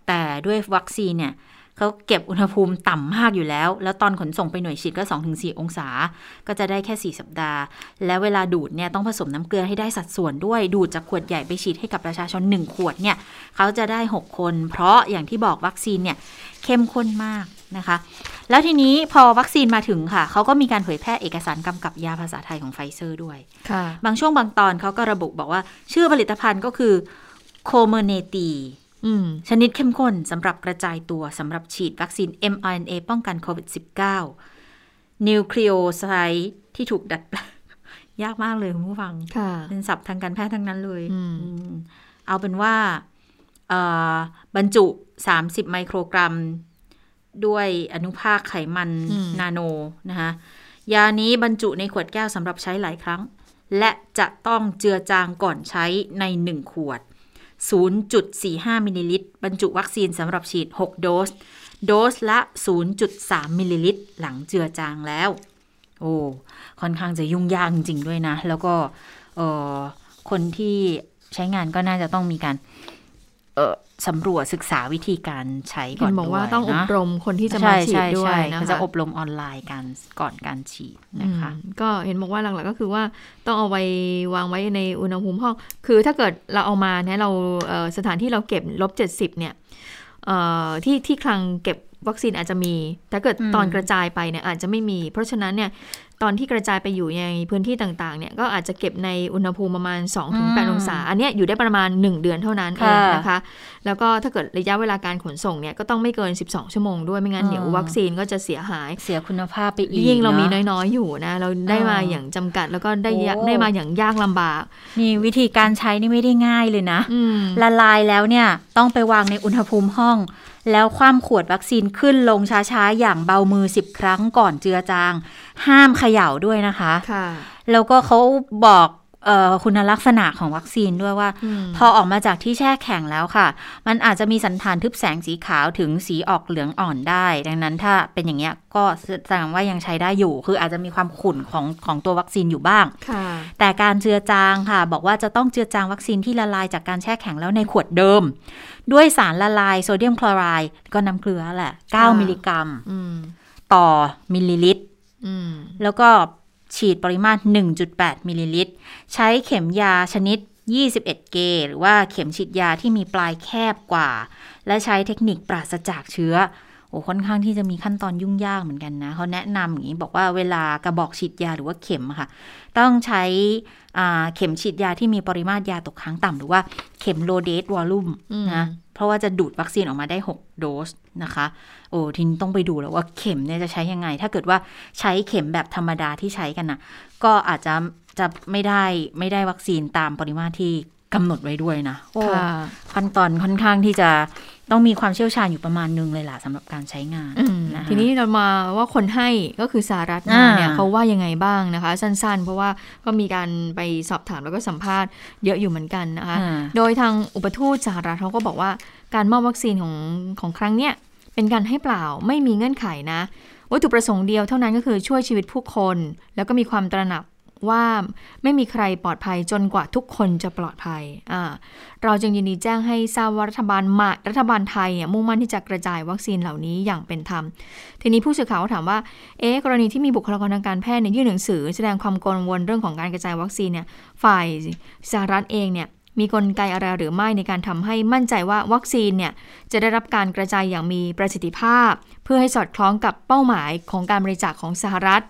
แต่ด้วยวัคซีนเนี่ย เขาเก็บอุณหภูมิต่ำมากอยู่แล้ว แล้วตอนขนส่งไปหน่วยฉีดก็ 2-4 องศา ก็จะได้แค่ 4 สัปดาห์ แล้วเวลาดูดเนี่ยต้องผสมน้ำเกลือให้ได้สัดส่วนด้วย ดูดจากขวดใหญ่ไปฉีดให้กับประชาชน 1 ขวดเนี่ยเขาจะได้ 6 คน เพราะอย่างที่บอกวัคซีนเนี่ยเข้มข้นมากนะคะ แล้วทีนี้พอวัคซีนมาถึงค่ะ เขาก็มีการเผยแพร่เอกสารกำกับยาภาษาไทยของไฟเซอร์ด้วยค่ะบางช่วงบางตอนเขาก็ระบุบอกว่า ชื่อผลิตภัณฑ์ก็คือโคเมอร์เนตีอืม ชนิดเข้มข้นสำหรับกระจายตัวสำหรับฉีดวัคซีน mRNA ป้องกันโควิด -19 นิวคลีโอไซด์ที่ถูกดัดแปลงยากมากเลยคุณผู้ฟังค่ะเป็นศัพท์ทางการแพทย์ทั้งนั้นเลยอืมอืมเอาเป็นว่าเอ่อบรรจุ 30 ไมโครกรัม ด้วยอนุภาคไขมันนาโนนะคะยานี้บรรจุในขวดแก้วสำหรับใช้หลายครั้ง และจะต้องเจือจางก่อนใช้ใน1ขวด 0.45 มิลลิลิตร บรรจุวัคซีนสำหรับฉีด 6 โดส โดสละ 0.3 มิลลิลิตร หลังเจือจางแล้ว โอ้ ค่อนข้างจะยุ่งยากจริงด้วยนะ แล้วก็คนที่ใช้งานก็น่าจะต้องมีการ เออ สำรวจศึกษาวิธีการใช้ก่เห็อนนบอกว่าด้วยต้องอบนะรมคนที่จะมาใช่ฉีดใช่ด้วยใช่นะเขาคะจะอบรมออนไลน์กันก่อนการฉีดนะคะอืมก็เห็นบอกว่าหลักๆก็คือว่าต้องเอาไว้วางไว้ในอุณหภูมิห้อง คือถ้าเกิดเราเอามาเนี่ยเราเอ่อสถานที่เราเก็บลบเจ็ดสิบเนี่ยเอ่อที่ที่คลังเก็บ วัคซีนอาจจะมี แต่เกิดอืมตอนกระจายไปเนี่ยอาจจะไม่มี เพราะฉะนั้นเนี่ยตอนที่กระจายไปอยู่ในพื้นที่ต่างๆเนี่ยก็อาจจะเก็บในอุณหภูมิประมาณ 2-8 องศา อันเนี้ยอยู่ได้ประมาณ 1 เดือนเท่านั้นเองนะคะ แล้วก็ถ้าเกิดระยะเวลาการขนส่งเนี่ยก็ต้องไม่เกิน 12 ชั่วโมงด้วยไม่งั้นเดี๋ยววัคซีนก็จะเสียหายเสียคุณภาพไปอีกยิ่งเรามีนะน้อยๆอยู่นะเราได้มาเอออย่างจำกัดแล้วก็ได้ยะโอ้ได้มาอย่างยากลำบากนี่วิธีการใช้นี่ไม่ได้ง่ายเลยนะอืมละลายแล้วเนี่ยต้องไปวางในอุณหภูมิห้อง แล้วคว่ำขวดวัคซีนขึ้นลงช้าๆ อย่างเบามือ10ครั้งก่อนเจือจาง ห้ามเขย่าด้วยนะคะค่ะแล้วก็เขาบอกเออคุณลักษณะของวัคซีนด้วยว่าอืมพอออกมาจากที่แช่แข็งแล้วค่ะ มันอาจจะมีสันฐานทึบแสงสีขาวถึงสีออกเหลืองอ่อนได้ ดังนั้นถ้าเป็นอย่างเงี้ยก็แสดงว่ายังใช้ได้อยู่ คืออาจจะมีความขุ่นของของตัววัคซีนอยู่บ้างค่ะแต่การเจือจางค่ะ บอกว่าจะต้องเจือจางวัคซีนที่ละลายจากการแช่แข็งแล้วในขวดเดิม ด้วยสารละลายโซเดียมคลอไรด์ก็น้ำเกลือแหละค่ะ9มิลลิกรัมอืมต่อมิลลิลิตรอืมแล้วก็ฉีดปริมาตร 1.8 มิลลิลิตร ใช้เข็มยาชนิด 21 เกจ หรือว่าเข็มฉีดยาที่มีปลายแคบกว่า และใช้เทคนิคปราศจากเชื้อ โอ้ค่อนข้างที่จะมีขั้นตอนยุ่งยากเหมือนกันนะเขาแนะนำอย่างนี้บอกว่าเวลากระบอกฉีดยาหรือว่าเข็มอะค่ะ ต้องใช้อ่าเข็มฉีดยาที่มีปริมาตรยาตกค้างต่ำหรือว่าเข็ม low dose volume อืมนะเพราะว่าจะดูดวัคซีนออกมาได้ 6 โดสนะคะ โอ้ทีนี้ต้องไปดูแล้วว่าเข็มเนี่ยจะใช้ยังไง ถ้าเกิดว่าใช้เข็มแบบธรรมดาที่ใช้กันนะก็อาจจะจะไม่ได้ไม่ได้วัคซีนตามปริมาตรที่ กำหนดไว้ด้วยนะโอ้ค่ะขั้นตอนค่อนข้างที่จะต้องมีความเชี่ยวชาญอยู่ประมาณนึงเลยล่ะสำหรับการใช้งานอืมนะคะทีนี้เรามาว่าคนให้ก็คือสหรัฐมาอ่าเนี่ยเขาว่ายังไงบ้างนะคะ สั้นๆ เพราะว่าก็มีการไปสอบถามแล้วก็สัมภาษณ์เยอะอยู่เหมือนกันนะคะอ่าโดยทางอุปทูตสหรัฐเขาก็บอกว่าการมอบวัคซีนของของครั้งเนี้ยเป็นการให้เปล่าไม่มีเงื่อนไขนะวัตถุประสงค์เดียวเท่านั้นก็คือช่วยชีวิตผู้คน แล้วก็มีความตระหนัก ว่าไม่มีใครปลอดภัยจนกว่าทุกคนจะปลอดภัย เราจึงยินดีแจ้งให้ทราบว่ารัฐบาลมารัฐบาลไทยเนี่ยมุ่งมั่นที่จะกระจายวัคซีนเหล่านี้อย่างเป็นธรรม ทีนี้ผู้สื่อข่าวก็ถามว่า เอ๊ะกรณีที่มีบุคลากรทางการแพทย์เนี่ยยื่นหนังสือ แสดงความกังวลเรื่องของการกระจายวัคซีนเนี่ย ฝ่ายสหรัฐเองเนี่ยมีกลไกอะไรหรือไม่ในการทำให้มั่นใจว่าวัคซีนเนี่ยจะได้รับการกระจายอย่างมีประสิทธิภาพ เพื่อให้สอดคล้องกับเป้าหมายของการบริจาคของสหรัฐ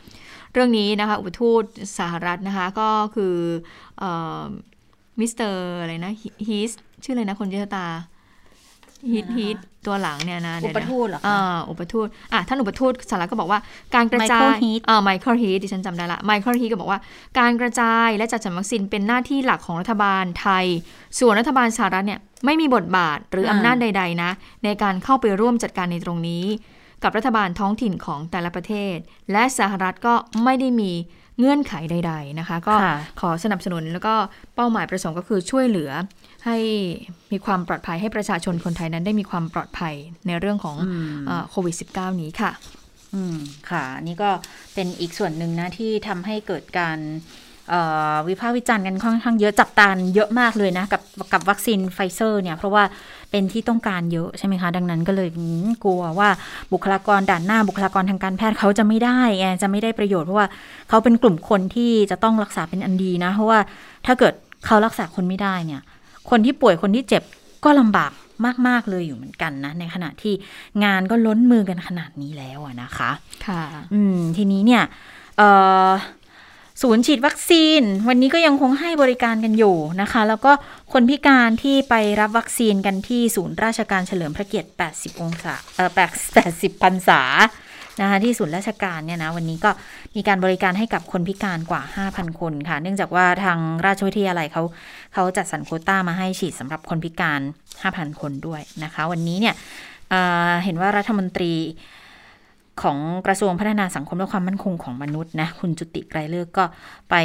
เรื่องนี้นะคะอุปทูตสหรัฐนะคะก็คือเอ่อมิสเตอร์อะไรนะฮีธชื่ออะไรนะคนเจตาฮีทฮีทตัวหลังเนี่ยนะเดี๋ยวอุนะปทูตเหรอคะอ่าอุปทูตอะท่านอุปทูตสหรัฐก็บอกว่าการกระจาย Michael Heath อ่าไมเคิลฮีทดิฉันจำได้ละไมเคิลฮีทก็บอกว่าการกระจายและจัดสรรวัคซีนเป็นหน้าที่หลักของรัฐบาลไทย ส่วนรัฐบาลสหรัฐเนี่ยไม่มีบทบาทหรืออำนาจใด ๆ นะ ในการเข้าไปร่วมจัดการในตรงนี้ กับรัฐบาลท้องถิ่นของแต่ละประเทศ และสหรัฐก็ไม่ได้มีเงื่อนไขใด ๆนะคะ ก็ค่ะขอสนับสนุนแล้วก็เป้าหมายประสงค์ก็คือช่วยเหลือให้มีความปลอดภัยให้ประชาชนคนไทยนั้นได้มีความปลอดภัยในเรื่องของอืมเอ่อโควิด -19 นี้ค่ะ อืมค่ะอันนี่ก็เป็นอีกส่วนหนึ่งนะที่ทำให้เกิดการเอ่อวิพากษ์วิจารณ์กันค่อนข้างเยอะจับตาเยอะมากเลยนะ กับกับวัคซีนไฟเซอร์เนี่ย เพราะว่า เป็นที่ต้องการเยอะใช่ไหมคะ ดังนั้นก็เลยอืมกลัวว่าบุคลากรด่านหน้าบุคลากรทางการแพทย์เขาจะไม่ได้ไงจะไม่ได้ประโยชน์เพราะว่าเขาเป็นกลุ่มคนที่จะต้องรักษาเป็นอันดีนะ เพราะว่าถ้าเกิดเขารักษาคนไม่ได้เนี่ย คนที่ป่วยคนที่เจ็บก็ลำบากมาก ๆ เลยอยู่เหมือนกันนะ ในขณะที่งานก็ล้นมือกันขนาดนี้แล้วอะนะคะ ค่ะ อืม ทีนี้เนี่ย เอ่อ ศูนย์ฉีดวัคซีน วันนี้ก็ยังคงให้บริการกันอยู่นะคะ แล้วก็คนพิการที่ไปรับวัคซีนกันที่ศูนย์ราชการเฉลิมพระเกียรติ 80 องศาเอ่อ80พรรษานะคะที่ศูนย์ราชการเนี่ยนะวันนี้ก็มีการบริการให้กับคนพิการกว่า 5,000 คนค่ะ เนื่องจากว่าทางราชวิทยาลัยเขาเขาจัดสรรโคต้ามาให้ฉีดสำหรับคนพิการ 5,000 คนด้วยนะคะ วันนี้เนี่ยเเห็นว่ารัฐมนตรี ของกระทรวงพัฒนาสังคมและความมั่นคงของมนุษย์นะคุณจุติไกรเลิกษ์ก็ไป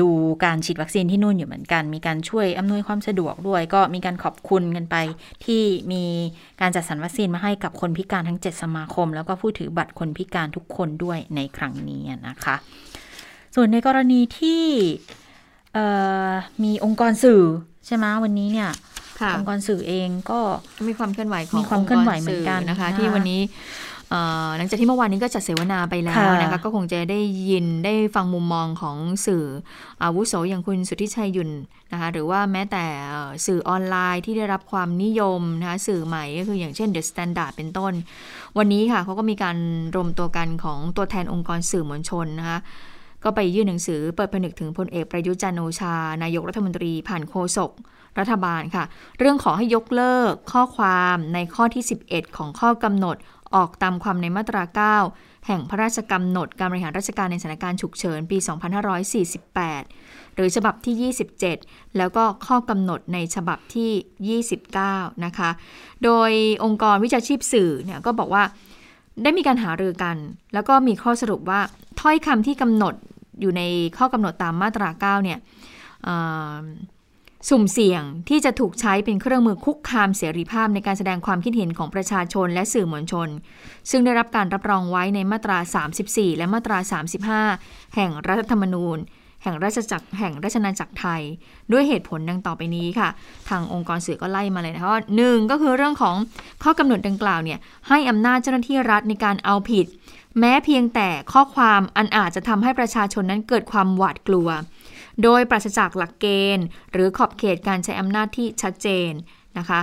ดูการฉีดวัคซีนที่นู่นอยู่เหมือนกัน มีการช่วยอำนวยความสะดวกด้วย ก็มีการขอบคุณกันไป ที่มีการจัดสรรวัคซีนมาให้กับคนพิการทั้ง 7 สมาคม แล้วก็ผู้ถือบัตรคนพิการทุกคนด้วยในครั้งนี้นะคะ ส่วนในกรณีที่เอ่อมีองค์กรสื่อใช่ไหมวันนี้เนี่ยค่ะองค์กรสื่อเองก็มีความเคลื่อนไหวของมีความเคลื่อนไหวเหมือนกันงค์รสื่นะคะนะคะ ที่วันนี้เอ่อ หลังจากที่เมื่อวานนี้ก็จัดเสวนาไปแล้วค่ะนะคะก็คงจะได้ยินได้ฟังมุมมองของสื่ออาวุโสอย่างคุณสุทธิชัยยุนนะคะหรือว่าแม้แต่เอ่อสื่อออนไลน์ที่ได้รับความนิยมนะคะสื่อใหม่ก็คืออย่างเช่น The Standard เป็นต้น วันนี้ค่ะเขาก็มีการรวมตัวกันของตัวแทนองค์กรสื่อมวลชนนะคะก็ไปยื่นหนังสือเปิดผนึกถึงพลเอกประยุทธ์จันทร์โอชา นายกรัฐมนตรีผ่านโฆษกรัฐบาลค่ะ เรื่องขอให้ยกเลิกข้อความในข้อที่ 11 ของข้อกำหนด ออกตามความในมาตรา 9 แห่งพระราชกำหนดการบริหารราชการในสถานการณ์ฉุกเฉินปี 2548 หรือฉบับที่ 27 แล้วก็ข้อกำหนดในฉบับที่ 29 นะคะ โดยองค์กรวิชาชีพสื่อเนี่ยก็บอกว่าได้มีการหารือกัน แล้วก็มีข้อสรุปว่าถ้อยคำที่กำหนดอยู่ในข้อกำหนดตามมาตรา 9 เนี่ย สุ่มเสี่ยงที่จะถูกใช้เป็นเครื่องมือคุกคามเสรีภาพในการแสดงความคิดเห็นของประชาชนและสื่อมวลชน ซึ่งได้รับการรับรองไว้ในมาตรา 34 และมาตรา 35 แห่งรัฐธรรมนูญ แห่งราชจักรแห่งราชนาจักรไทย ด้วยเหตุผลดังต่อไปนี้ค่ะ ทางองค์กรสื่อก็ไล่มาเลยนะคะว่าหนึ่งก็คือเรื่องของข้อกำหนดดังกล่าวเนี่ยให้อำนาจเจ้าหน้าที่รัฐในการเอาผิด แม้เพียงแต่ข้อความอันอาจจะทำให้ประชาชนนั้นเกิดความหวาดกลัว โดยปราศจากหลักเกณฑ์ หรือขอบเขตการใช้อำนาจที่ชัดเจนนะคะ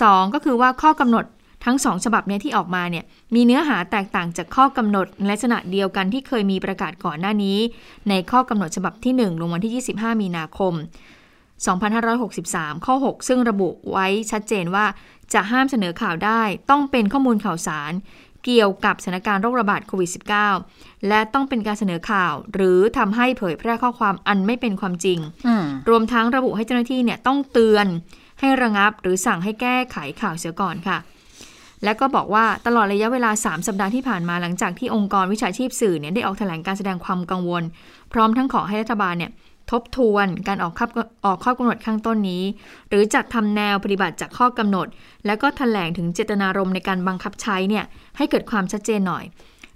สองก็คือว่าข้อกำหนดทั้งสองฉบับเนี้ที่ออกมาเนี่ยมีเนื้อหาแตกต่างจากข้อกำหนดลักษณะเดียวกันที่เคยมีประกาศก่อนหน้านี้ ในข้อกำหนดฉบับที่ 1 ลงวันที่ 25 มีนาคม 2563 ข้อ 6 ซึ่งระบุไว้ชัดเจนว่าจะห้ามเสนอข่าวได้ ต้องเป็นข้อมูลข่าวสาร เกี่ยวกับสถานการณ์โรคระบาดโควิด -19 และต้องเป็นการเสนอข่าว หรือทำให้เผยแพร่ข้อความอันไม่เป็นความจริงอืมรวมทั้งระบุให้เจ้าหน้าที่เนี่ยต้องเตือนให้ระงับ หรือสั่งให้แก้ไขข่าวเสียก่อนค่ะ และก็บอกว่าตลอดระยะเวลา 3 สัปดาห์ที่ผ่านมาหลังจากที่องค์กรวิชาชีพสื่อเนี่ยได้ออกแถลงการแสดงความกังวล พร้อมทั้งขอให้รัฐบาลเนี่ย ทบทวนการออกข้อออกข้อกำหนดข้างต้นนี้ หรือจัดทำแนวปฏิบัติจากข้อกำหนด แล้วก็แถลงถึงเจตนารมณ์ในการบังคับใช้เนี่ยให้เกิดความชัดเจนหน่อย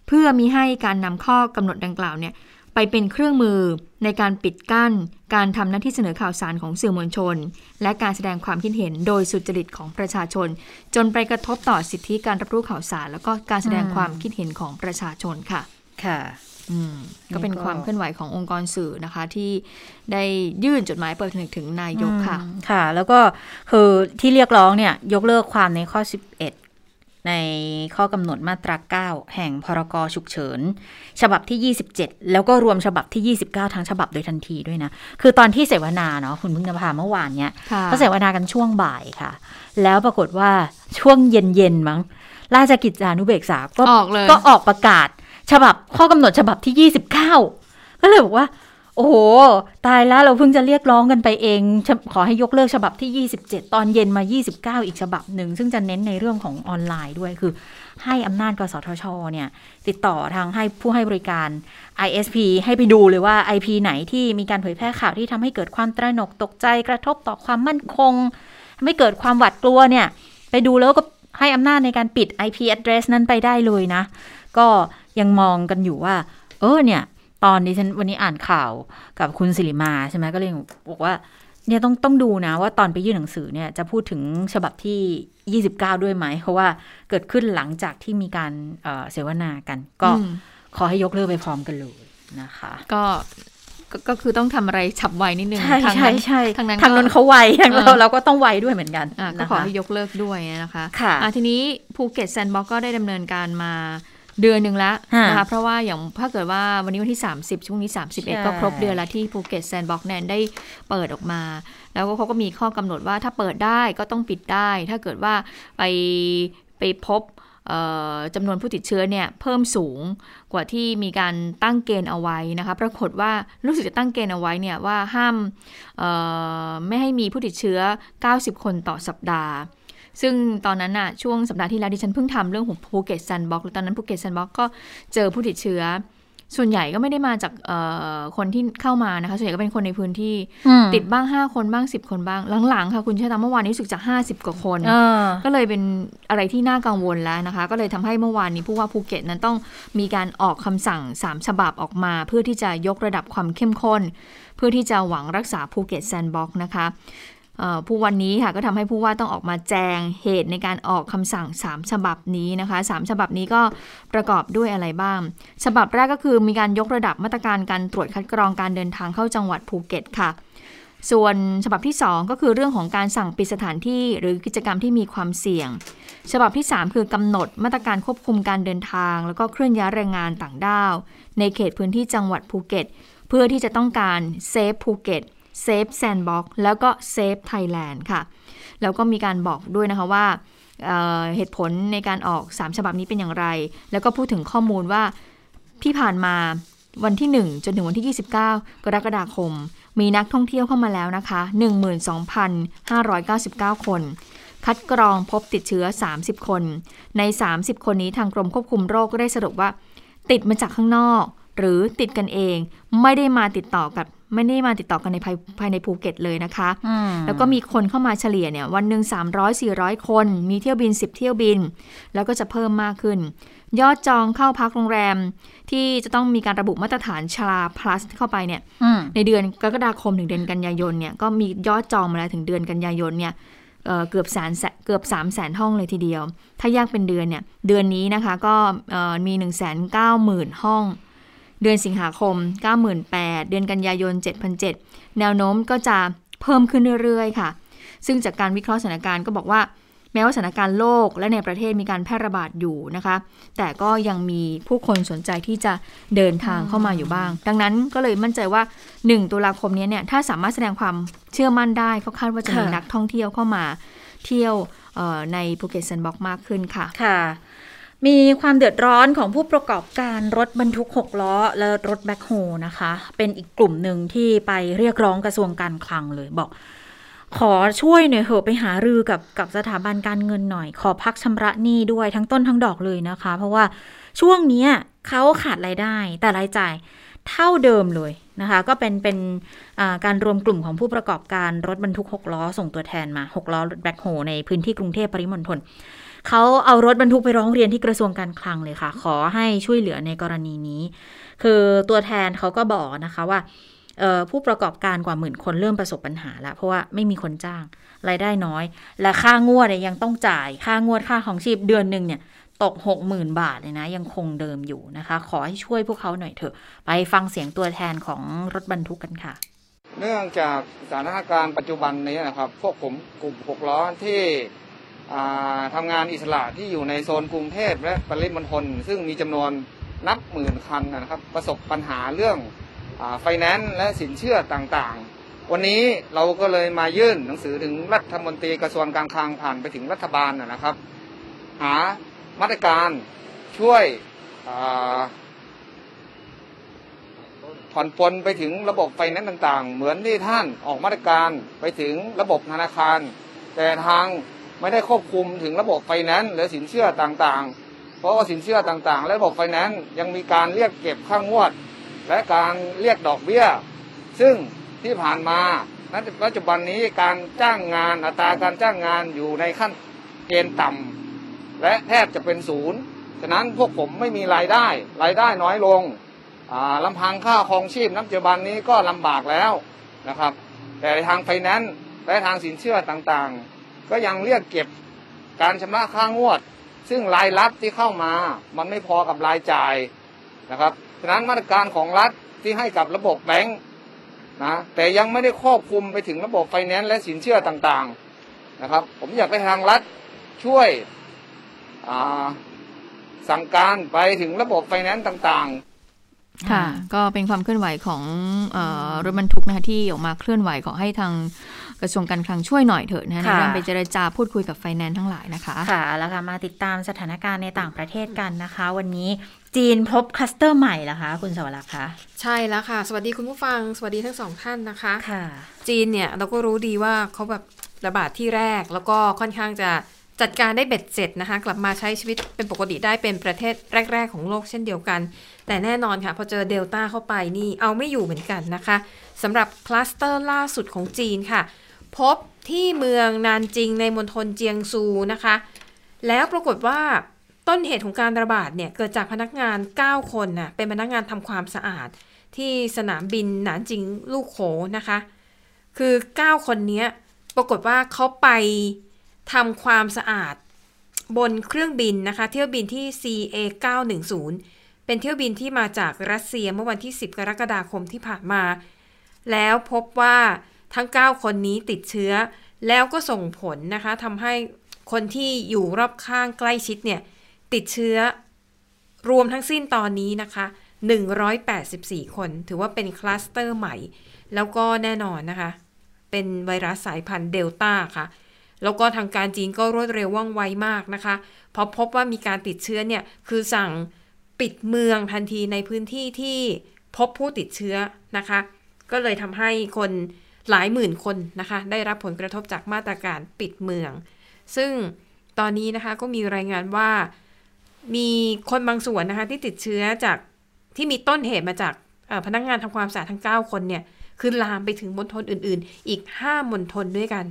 เพื่อมีให้การนำข้อกำหนดดังกล่าวเนี่ยไปเป็นเครื่องมือในการปิดกั้น การทำหน้าที่เสนอข่าวสารของสื่อมวลชน และการแสดงความคิดเห็นโดยสุจริตของประชาชน จนไปกระทบต่อสิทธิการรับรู้ข่าวสาร แล้วก็การแสดงความคิดเห็นของประชาชนค่ะ ค่ะ ก็เป็นนี่ก็ความเคลื่อนไหวขององค์กรสื่อนะคะ ที่ได้ยื่นจดหมายเปิดผนึกถึงนายกค่ะอืมค่ะ แล้วก็คือที่เรียกร้องเนี่ย ยกเลิกความในข้อ 11ในข้อกำหนดมาตรา 9 แห่งพรกฉุกเฉิน ฉบับที่ 27 แล้วก็รวมฉบับที่ 29 ทั้งฉบับโดยทันทีด้วยนะ คือตอนที่เสวนาเนาะคุณพึ่งนภาเมื่อวานเนี้ยค่ะก็เสวนากันช่วงบ่ายค่ะ แล้วปรากฏว่าช่วงเย็นๆมั้ง ราชกิจจานุเบกษาก็ออกเลยก็ออกประกาศ ฉบับข้อกำหนดฉบับที่ 29 ก็เลยบอกว่า โอ้โห ตายแล้วเราเพิ่งจะเรียกร้องกันไปเอง ขอให้ยกเลิกฉบับที่ 27 ตอนเย็นมา 29 อีกฉบับหนึ่ง ซึ่งจะเน้นในเรื่องของออนไลน์ด้วยคือ ให้อำนาจกสทช เนี่ย ติดต่อทางให้ผู้ให้บริการ ISP ให้ไปดูเลยว่า IP ไหนที่มีการเผยแพร่ข่าวที่ทำให้เกิดความตระหนกตกใจกระทบต่อความมั่นคงไม่เกิดความหวาดกลัวเนี่ย ไปดูแล้วก็ให้อำนาจในการปิด IP address นั้นไปได้เลยนะ ก็ยังมองกันอยู่ว่า เออเนี่ย ตอนนี้ฉันวันนี้อ่านข่าวกับคุณสิริมาใช่ไหมก็เลยบอกว่าเนี่ยต้องต้องดูนะว่าตอนไปยื่นหนังสือเนี่ยจะพูดถึงฉบับที่ 29 ด้วยไหม เพราะว่าเกิดขึ้นหลังจากที่มีการเอ่อเสวนากัน ก็อืมขอให้ยกเลิกไปพร้อมกันเลยนะคะ ก็ก็ก็คือต้องทำอะไรฉับไวนิดนึงใช่ทางใช่นั้นใช่ทางนั้นทางนั้นก็เขาไวทางเราเออเราก็ต้องไวด้วยเหมือนกันอะก็นะขอคะให้ยกเลิกด้วยนะคะค่ะอะทีนี้ภูเก็ตแซนด์บ็อกก็ได้ดำเนินการมา เดือนหนึ่งแล้วฮะนะคะเพราะว่าอย่างถ้าเกิดว่าวันนี้วันที่ 30 ช่วงนี้ใช่31 ก็ครบเดือนแล้วที่ภูเก็ต Sandbox นั้นได้เปิดออกมา แล้วก็เขาก็มีข้อกำหนดว่าถ้าเปิดได้ก็ต้องปิดได้ ถ้าเกิดว่าไปไปพบเอ่อจำนวนผู้ติดเชื้อเนี่ยเพิ่มสูงกว่าที่มีการตั้งเกณฑ์เอาไว้นะคะปรากฏว่ารู้สึกจะตั้งเกณฑ์เอาไว้เนี่ยว่าห้ามเอ่อไม่ให้มีผู้ติดเชื้อ 90 คนต่อสัปดาห์ ซึ่งตอนนั้นน่ะช่วงสัปดาห์ที่แล้วดิฉันเพิ่งทำเรื่องของภูเก็ต Sandbox ตอนนั้นภูเก็ต Sandbox ก็เจอผู้ติดเชื้อ ส่วนใหญ่ก็ไม่ได้มาจากเอ่อคนที่เข้ามานะคะ ส่วนใหญ่ก็เป็นคนในพื้นที่อืมติดบ้าง5คนบ้าง10คนบ้าง หลังๆ ค่ะคุณเชื่อตามเมื่อวานนี้รู้สึกจะ50กว่าคนเออก็เลยเป็นอะไรที่น่ากังวลแล้วนะคะ ก็เลยทำให้เมื่อวานนี้ผู้ว่าภูเก็ตนั้นต้องมีการออกคำสั่ง3ฉบับออกมา เพื่อที่จะยกระดับความเข้มข้น เพื่อที่จะหวังรักษาภูเก็ต Sandbox นะคะเอ่อ ผู้วันนี้ค่ะก็ทำให้ผู้ว่าต้องออกมาแจงเหตุในการออกคำสั่ง 3 ฉบับนี้นะคะ 3 ฉบับนี้ก็ประกอบด้วยอะไรบ้าง ฉบับแรกก็คือมีการยกระดับมาตรการการตรวจคัดกรองการเดินทางเข้าจังหวัดภูเก็ตค่ะส่วนฉบับที่ 2 ก็คือเรื่องของการสั่งปิดสถานที่หรือกิจกรรมที่มีความเสี่ยง ฉบับที่ 3 คือกำหนดมาตรการควบคุมการเดินทาง แล้วก็เคลื่อนย้ายแรงงานต่างด้าว ในเขตพื้นที่จังหวัดภูเก็ต เพื่อที่จะต้องการ save ภูเก็ต save Sandbox แล้วก็ save Thailand ค่ะ แล้วก็มีการบอกด้วยนะคะว่าเเหตุผลในการออก 3 ฉบับนี้เป็นอย่างไร แล้วก็พูดถึงข้อมูลว่าที่ผ่านมาวันที่ 1 จนถึงวันที่ 29 กรกฎาคม มีนักท่องเที่ยวเข้ามาแล้วนะคะ 12,599 คน คัดกรองพบติดเชื้อ 30 คน ใน 30 คนนี้ทางกรมควบคุมโรคก็ได้สรุปว่า ติดมาจากข้างนอก หรือติดกันเอง ไม่ได้มาติดต่อกับ ไม่ได้มาติดต่อกันในภายภายในภูเก็ตเลยนะคะอืมแล้วก็มีคนเข้ามาเฉลี่ยเนี่ยวันหนึ่ง300 400 คน มีเที่ยวบิน 10 เที่ยวบิน แล้วก็จะเพิ่มมากขึ้น ยอดจองเข้าพักโรงแรม ที่จะต้องมีการระบุมาตรฐานชลา plus เข้าไปเนี่ยอืมในเดือนกรกฎาคมถึงเดือนกันยายนเนี่ยก็มียอดจองมาแล้วถึงเดือนกันยายนเนี่ยเอ่อเกือบแสนเกือบ3 0 0แสนห้องเลยทีเดียว ถ้าแยกเป็นเดือนเนี่ยเดือนนี้นะคะก็เอ่อมี 1 9 0 0 0 0ห้อง เดือนสิงหาคม 98,000เดือนกันยายน7,700แนวโน้มก็จะเพิ่มขึ้นเรื่อยๆ ค่ะ ซึ่งจากการวิเคราะห์สถานการณ์ก็บอกว่า แม้ว่าสถานการณ์โลกและในประเทศมีการแพร่ระบาดอยู่นะคะ แต่ก็ยังมีผู้คนสนใจที่จะเดินทางเข้ามาอยู่บ้าง ดังนั้นก็เลยมั่นใจว่า 1 ตุลาคมนี้เนี่ยถ้าสามารถแสดงความเชื่อมั่นได้เขาคาดว่าจะมีนักท่องเที่ยวเข้ามาเที่ยวในภูเก็ต Sandbox มากขึ้นค่ะ ค่ะ มีความเดือดร้อนของผู้ประกอบการรถบรรทุก 6 ล้อ และรถแบ็คโฮนะคะ เป็นอีกกลุ่มหนึ่งที่ไปเรียกร้องกระทรวงการคลังเลยบอก ขอช่วยหน่อยเถอะไปหารือกับกับสถาบันการเงินหน่อย ขอพักชำระหนี้ด้วยทั้งต้นทั้งดอกเลยนะคะ เพราะว่าช่วงนี้เขาขาดรายได้ แต่รายจ่ายเท่าเดิมเลยนะคะ ก็เป็นเป็นการรวมกลุ่มของผู้ประกอบการรถบรรทุก 6 ล้อ ส่งตัวแทนมา 6 ล้อรถแบ็คโฮในพื้นที่กรุงเทพปริมณฑล เขาเอารถบรรทุกไปร้องเรียนที่กระทรวงการคลังเลยค่ะ ขอให้ช่วยเหลือในกรณีนี้ คือตัวแทนเขาก็บอกนะคะว่าผู้ประกอบการกว่าหมื่นคนเริ่มประสบปัญหาแล้ว เพราะว่าไม่มีคนจ้างรายได้น้อย และค่างวดเนี่ยยังต้องจ่ายค่างวดค่าของชีพเดือนหนึ่งเนี่ยตก 60,000 บาทเลยนะ ยังคงเดิมอยู่นะคะ ขอให้ช่วยพวกเขาหน่อยเถอะ ไปฟังเสียงตัวแทนของรถบรรทุกกันค่ะ เนื่องจากสถานการณ์ปัจจุบันนี้นะครับ พวกผมกลุ่มหกล้อที่ ทำางานอิสระที่อยู่ในโซนกรุงเทพและปริมณฑลซึ่งมีจำนวนนับหมื่นคันนะครับประสบปัญหาเรื่องไฟแนนซ์และสินเชื่อต่างๆ วันนี้เราก็เลยมายื่นหนังสือถึงรัฐมนตรีกระทรวงการคลังผ่านไปถึงรัฐบาลนะครับ หามาตรการช่วยผ่อนปลนไปถึงระบบไฟแนนซ์ต่างๆ เหมือนที่ท่านออกมาตรการไปถึงระบบธนาคาร แต่ทาง ไม่ได้ควบคุมถึงระบบไฟแนนซ์หรือสินเชื่อต่างๆ เพราะว่าสินเชื่อต่างๆ และระบบไฟแนนซ์ยังมีการเรียกเก็บค่างวด และการเรียกดอกเบี้ย ซึ่งที่ผ่านมาณปัจจุบันนี้การจ้างงานอัตราการจ้างงานอยู่ในขั้นเกณฑ์ต่ำและแทบจะเป็นศูนย์ฉะนั้นพวกผมไม่มีรายได้ รายได้น้อยลงอ่าลำพังค่าครองชีพนับปัจจุบันนี้ก็ลำบากแล้วนะครับ แต่ทางไฟแนนซ์และทางสินเชื่อต่างๆ ก็ยังเรียกเก็บการชำระค่างวด ซึ่งรายรับที่เข้ามา มันไม่พอกับรายจ่ายนะครับฉะนั้นมาตรการของรัฐที่ให้กับระบบแบงค์นะแต่ยังไม่ได้ครอบคลุมไปถึงระบบไฟแนนซ์และสินเชื่อต่างๆนะครับ ผมอยากให้ทางรัฐช่วยอ่าสั่งการไปถึงระบบไฟแนนซ์ต่างๆค่ะ ก็เป็นความเคลื่อนไหวของเออรถบรรทุกนะคะที่ออกมาเคลื่อนไหวขอให้ทาง กระทรวงการคลังช่วยหน่อยเถอะนะคะในค่ะเรื่องไปเจรจาพูดคุยกับไฟแนนซ์ทั้งหลายนะคะ ค่ะ แล้วค่ะมาติดตามสถานการณ์ในต่างประเทศกันนะคะ วันนี้จีนพบคลัสเตอร์ใหม่แล้วคะคุณสวรักษ์คะใช่แล้วค่ะ สวัสดีคุณผู้ฟัง สวัสดีทั้งสองท่านนะคะค่ะ จีนเนี่ยเราก็รู้ดีว่าเขาแบบระบาดที่แรกแล้วก็ค่อนข้างจะจัดการได้เบ็ดเสร็จนะคะ กลับมาใช้ชีวิตเป็นปกติได้เป็นประเทศแรก ๆ ของโลกเช่นเดียวกัน แต่แน่นอนค่ะ พอเจอเดลต้าเข้าไปนี่เอาไม่อยู่เหมือนกันนะคะสำหรับคลัสเตอร์ล่าสุดของจีนค่ะ พบที่เมืองนานจิงในมณฑลเจียงซูนะคะ แล้วปรากฏว่าต้นเหตุของการระบาดเนี่ยเกิดจากพนักงาน 9 คนน่ะเป็นพนักงานทำความสะอาด ที่สนามบินหนานจิงลูกโขนะคะ คือ 9 คนนี้ปรากฏว่าเขาไปทำความสะอาดบนเครื่องบินนะคะ เที่ยวบินที่ CA 910เป็นเที่ยวบินที่มาจากรัสเซียเมื่อวันที่ 10 กรกฎาคมที่ผ่านมา แล้วพบว่า ทั้ง 9 คนนี้ติดเชื้อ แล้วก็ส่งผลนะคะทำให้คนที่อยู่รอบข้างใกล้ชิดเนี่ย ติดเชื้อรวมทั้งสิ้นตอนนี้นะคะ 184 คน ถือว่าเป็นคลัสเตอร์ใหม่ แล้วก็แน่นอนนะคะ เป็นไวรัสสายพันธุ์เดลต้าค่ะ แล้วก็ทางการจีนก็รวดเร็วว่องไวมากนะคะ พอพบว่ามีการติดเชื้อเนี่ย คือสั่งปิดเมืองทันทีในพื้นที่ที่พบผู้ติดเชื้อนะคะ ก็เลยทำให้คน หลายหมื่นคนนะคะ ได้รับผลกระทบจากมาตรการปิดเมือง ซึ่งตอนนี้นะคะก็มีรายงานว่ามีคนบางส่วนนะคะที่ติดเชื้อจากที่มีต้นเหตุมาจากพนักงานทำความสะอาดทั้ง 9 คนเนี่ยคือลามไปถึงมณฑลอื่น ๆ อีก 5มณฑลด้วยกัน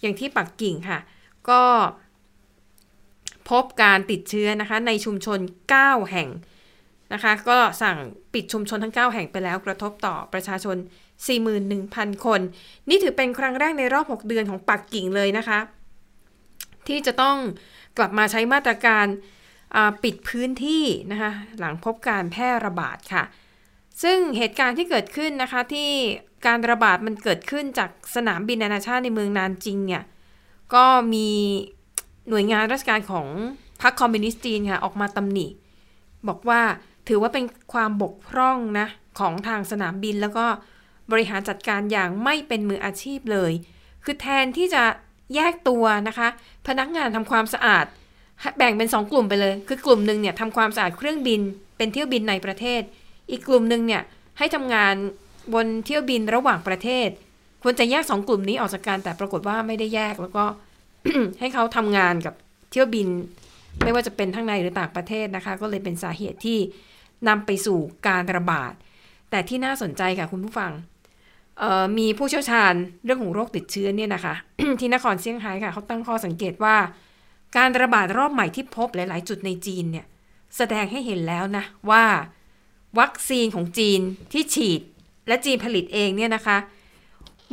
อย่างที่ปักกิ่งค่ะ ก็พบการติดเชื้อนะคะในชุมชน 9 แห่งนะคะ ก็สั่งปิดชุมชนทั้ง 9 แห่งไปแล้วกระทบต่อประชาชน41,000 คน นี่ถือเป็นครั้งแรกในรอบ 6 เดือนของปักกิ่งเลยนะคะ ที่จะต้องกลับมาใช้มาตรการปิดพื้นที่นะคะหลังพบการแพร่ระบาดค่ะ ซึ่งเหตุการณ์ที่เกิดขึ้นนะคะที่การระบาดมันเกิดขึ้นจากสนามบินนานาชาติในเมืองนานจิงเนี่ยก็มีหน่วยงานราชการของพรรคคอมมิวนิสต์จีนค่ะออกมาตำหนิ บอกว่าถือว่าเป็นความบกพร่องนะของทางสนามบินแล้วก็ บริหารจัดการอย่างไม่เป็นมืออาชีพเลย คือแทนที่จะแยกตัวนะคะ พนักงานทำความสะอาด แบ่งเป็น 2 กลุ่มไปเลย คือกลุ่มหนึ่งเนี่ยทำความสะอาดเครื่องบิน เป็นเที่ยวบินในประเทศ อีกกลุ่มหนึ่งเนี่ยให้ทำงานบนเที่ยวบินระหว่างประเทศ ควรจะแยก 2 กลุ่มนี้ออกจากกันแต่ปรากฏว่าไม่ได้แยกแล้วก็ให้เขาทำงานกับเที่ยวบิน ไม่ว่าจะเป็นทั้งในหรือต่างประเทศนะคะ ก็เลยเป็นสาเหตุที่นำไปสู่การระบาด แต่ที่น่าสนใจค่ะคุณผู้ฟัง มีผู้เชี่ยวชาญเรื่องของโรคติดเชื้อเนี่ยนะคะที่นครเซี่ยงไฮ้ค่ะเขาตั้งข้อสังเกตว่า การระบาดรอบใหม่ที่พบหลาย ๆ จุดในจีนเนี่ยแสดงให้เห็นแล้วนะว่า วัคซีนของจีนที่ฉีดและจีนผลิตเองเนี่ยนะคะ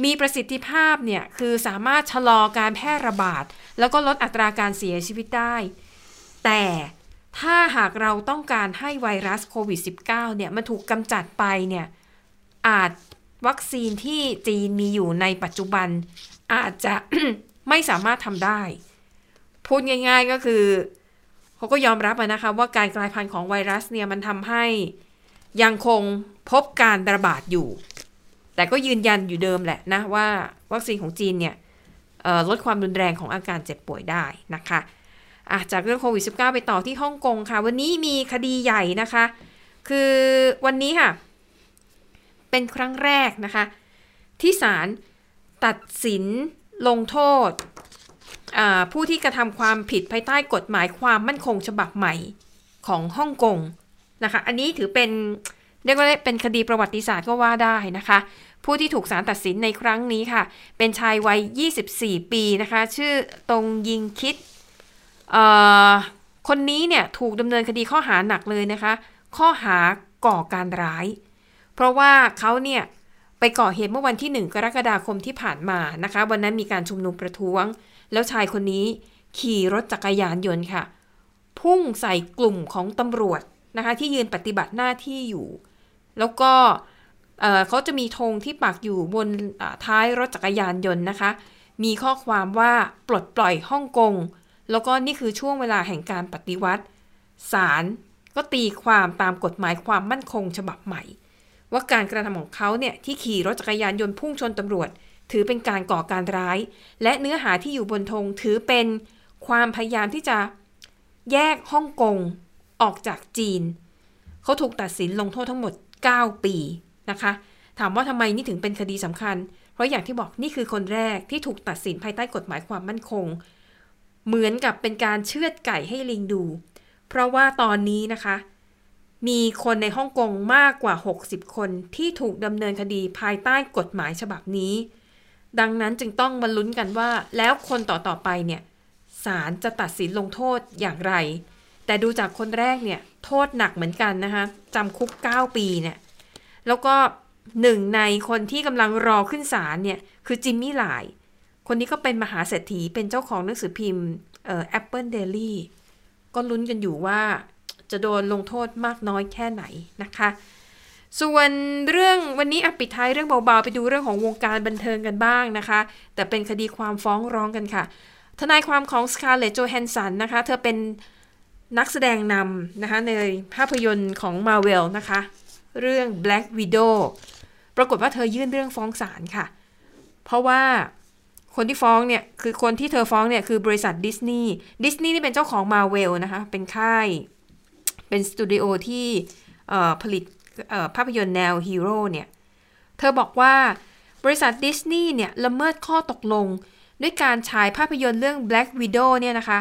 มีประสิทธิภาพเนี่ยคือสามารถชะลอการแพร่ระบาด แล้วก็ลดอัตราการเสียชีวิตได้ แต่ถ้าหากเราต้องการให้ไวรัสโควิด -19 เนี่ยมันถูกกำจัดไปเนี่ยอาจ วัคซีนที่จีนมีอยู่ในปัจจุบันอาจจะไม่สามารถทำได้ พูดง่ายๆก็คือเขาก็ยอมรับนะคะว่าการกลายพันธุ์ของไวรัสเนี่ยมันทำให้ยังคงพบการระบาดอยู่ แต่ก็ยืนยันอยู่เดิมแหละนะว่าวัคซีนของจีนเนี่ยลดความรุนแรงของอาการเจ็บป่วยได้นะคะอะจากเรื่องโควิด -19 ไปต่อที่ฮ่องกงค่ะ วันนี้มีคดีใหญ่นะคะ คือวันนี้ค่ะ เป็นครั้งแรกนะคะ ที่ศาลตัดสินลงโทษผู้ที่กระทำความผิดภายใต้กฎหมายความมั่นคงฉบับใหม่ของฮ่องกงนะคะ อันนี้ถือเป็นเรียกว่าเป็นคดีประวัติศาสตร์ก็ว่าได้นะคะ ผู้ที่ถูกศาลตัดสินในครั้งนี้ค่ะ เป็นชายวัย 24 ปีนะคะ ชื่อตรงยิงคิด คนนี้เนี่ยถูกดำเนินคดีข้อหาหนักเลยนะคะ ข้อหาก่อการร้าย เพราะว่าเขาเนี่ยไปก่อเหตุเมื่อวันที่ 1 กรกฎาคมที่ผ่านมานะคะ วันนั้นมีการชุมนุมประท้วง แล้วชายคนนี้ขี่รถจักรยานยนต์ค่ะ พุ่งใส่กลุ่มของตำรวจนะคะที่ยืนปฏิบัติหน้าที่อยู่ แล้วก็เขาจะมีธงที่ปักอยู่บนท้ายรถจักรยานยนต์นะคะ มีข้อความว่าปลดปล่อยฮ่องกง แล้วก็นี่คือช่วงเวลาแห่งการปฏิวัติศาลก็ตีความตามกฎหมายความมั่นคงฉบับใหม่ ว่าการกระทำของเขาเนี่ยที่ขี่รถจักรยานยนต์พุ่งชนตำรวจ ถือเป็นการก่อการร้าย และเนื้อหาที่อยู่บนธงถือเป็นความพยายามที่จะแยกฮ่องกงออกจากจีน เขาถูกตัดสินลงโทษทั้งหมด 9 ปีนะคะ ถามว่าทำไมนี่ถึงเป็นคดีสำคัญ เพราะอย่างที่บอกนี่คือคนแรกที่ถูกตัดสินภายใต้กฎหมายความมั่นคง เหมือนกับเป็นการเชือดไก่ให้ลิงดู เพราะว่าตอนนี้นะคะ มีคนในฮ่องกงมากกว่า 60 คนที่ถูกดำเนินคดีภายใต้กฎหมายฉบับนี้ ดังนั้นจึงต้องมาลุ้นกันว่า แล้วคนต่อๆไปเนี่ยศาลจะตัดสินลงโทษอย่างไร แต่ดูจากคนแรกเนี่ยโทษหนักเหมือนกันนะคะจำคุก 9 ปีเนี่ยแล้วก็หนึ่งในคนที่กำลังรอขึ้นศาลเนี่ยคือจิมมี่หลาย คนนี้ก็เป็นมหาเศรษฐีเป็นเจ้าของหนังสือพิมพ์เอ่อ Apple Daily ก็ลุ้นกันอยู่ว่า จะโดนลงโทษมากน้อยแค่ไหนนะคะ ส่วนเรื่องวันนี้อปิดท้ายเรื่องเบาๆ ไปดูเรื่องของวงการบันเทิงกันบ้างนะคะ แต่เป็นคดีความฟ้องร้องกันค่ะ ทนายความของ Scarlett Johansson นะคะ เธอเป็นนักแสดงนำนะคะในภาพยนตร์ของ Marvel นะคะ เรื่อง Black Widow ปรากฏว่าเธอยื่นเรื่องฟ้องศาลค่ะ เพราะว่าคนที่ฟ้องเนี่ยคือคนที่เธอฟ้องเนี่ยคือบริษัทดิสนีย์ดิสนีย์นี่เป็นเจ้าของ Marvel นะคะ เป็นค่าย เป็นสตูดิโอที่ผลิตภาพยนตร์แนวฮีโร่เนี่ย เธอบอกว่าบริษัทดิสนีย์เนี่ยละเมิดข้อตกลง ด้วยการฉายภาพยนตร์เรื่อง Black Widow เนี่ยนะคะ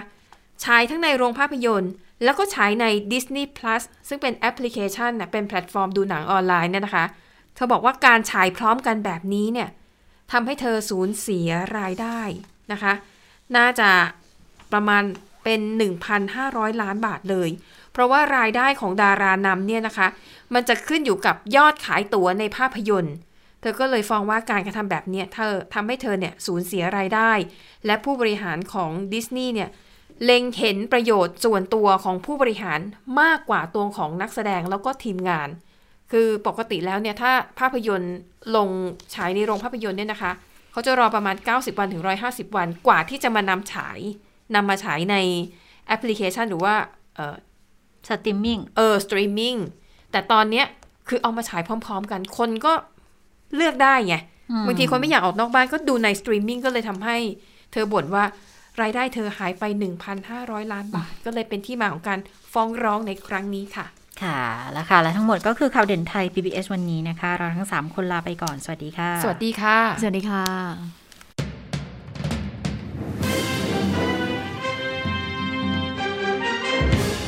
ฉายทั้งในโรงภาพยนตร์ แล้วก็ฉายใน Disney Plus ซึ่งเป็นแอปพลิเคชันนะเป็นแพลตฟอร์มดูหนังออนไลน์เนี่ยนะคะ เธอบอกว่าการฉายพร้อมกันแบบนี้เนี่ยทำให้เธอสูญเสียรายได้นะคะ น่าจะประมาณเป็น 1,500 ล้านบาทเลย เพราะว่ารายได้ของดารานำเนี่ยนะคะ มันจะขึ้นอยู่กับยอดขายตั๋วในภาพยนตร์ เธอก็เลยฟ้องว่าการกระทำแบบนี้เธอทำให้เธอเนี่ยสูญเสียรายได้ และผู้บริหารของดิสนีย์เนี่ยเล็งเห็นประโยชน์ส่วนตัวของผู้บริหารมากกว่าตัวของนักแสดงแล้วก็ทีมงาน คือปกติแล้วเนี่ยถ้าภาพยนตร์ลงฉายในโรงภาพยนตร์เนี่ยนะคะเขาจะรอประมาณ 90 วันถึง 150 วันกว่าที่จะมานำฉายนำมาฉายในแอปพลิเคชันหรือว่า สตรีมมิ่งเออสตรีมมิ่งแต่ตอนเนี้ยคือเอามาฉายพร้อม ๆ กันคนก็เลือกได้ไงอืมบางทีคนไม่อยากออกนอกบ้านก็ดูในสตรีมมิ่งก็เลยทำให้เธอบ่นว่ารายได้เธอหายไป 1,500 ล้านบาท ก็เลยเป็นที่มาของการฟ้องร้องในครั้งนี้ค่ะ ค่ะแล้วค่ะ และทั้งหมดก็คือข่าวเด่นไทย PBS วันนี้นะคะ เราทั้ง 3 คนลาไปก่อน สวัสดีค่ะ สวัสดีค่ะ สวัสดีค่ะ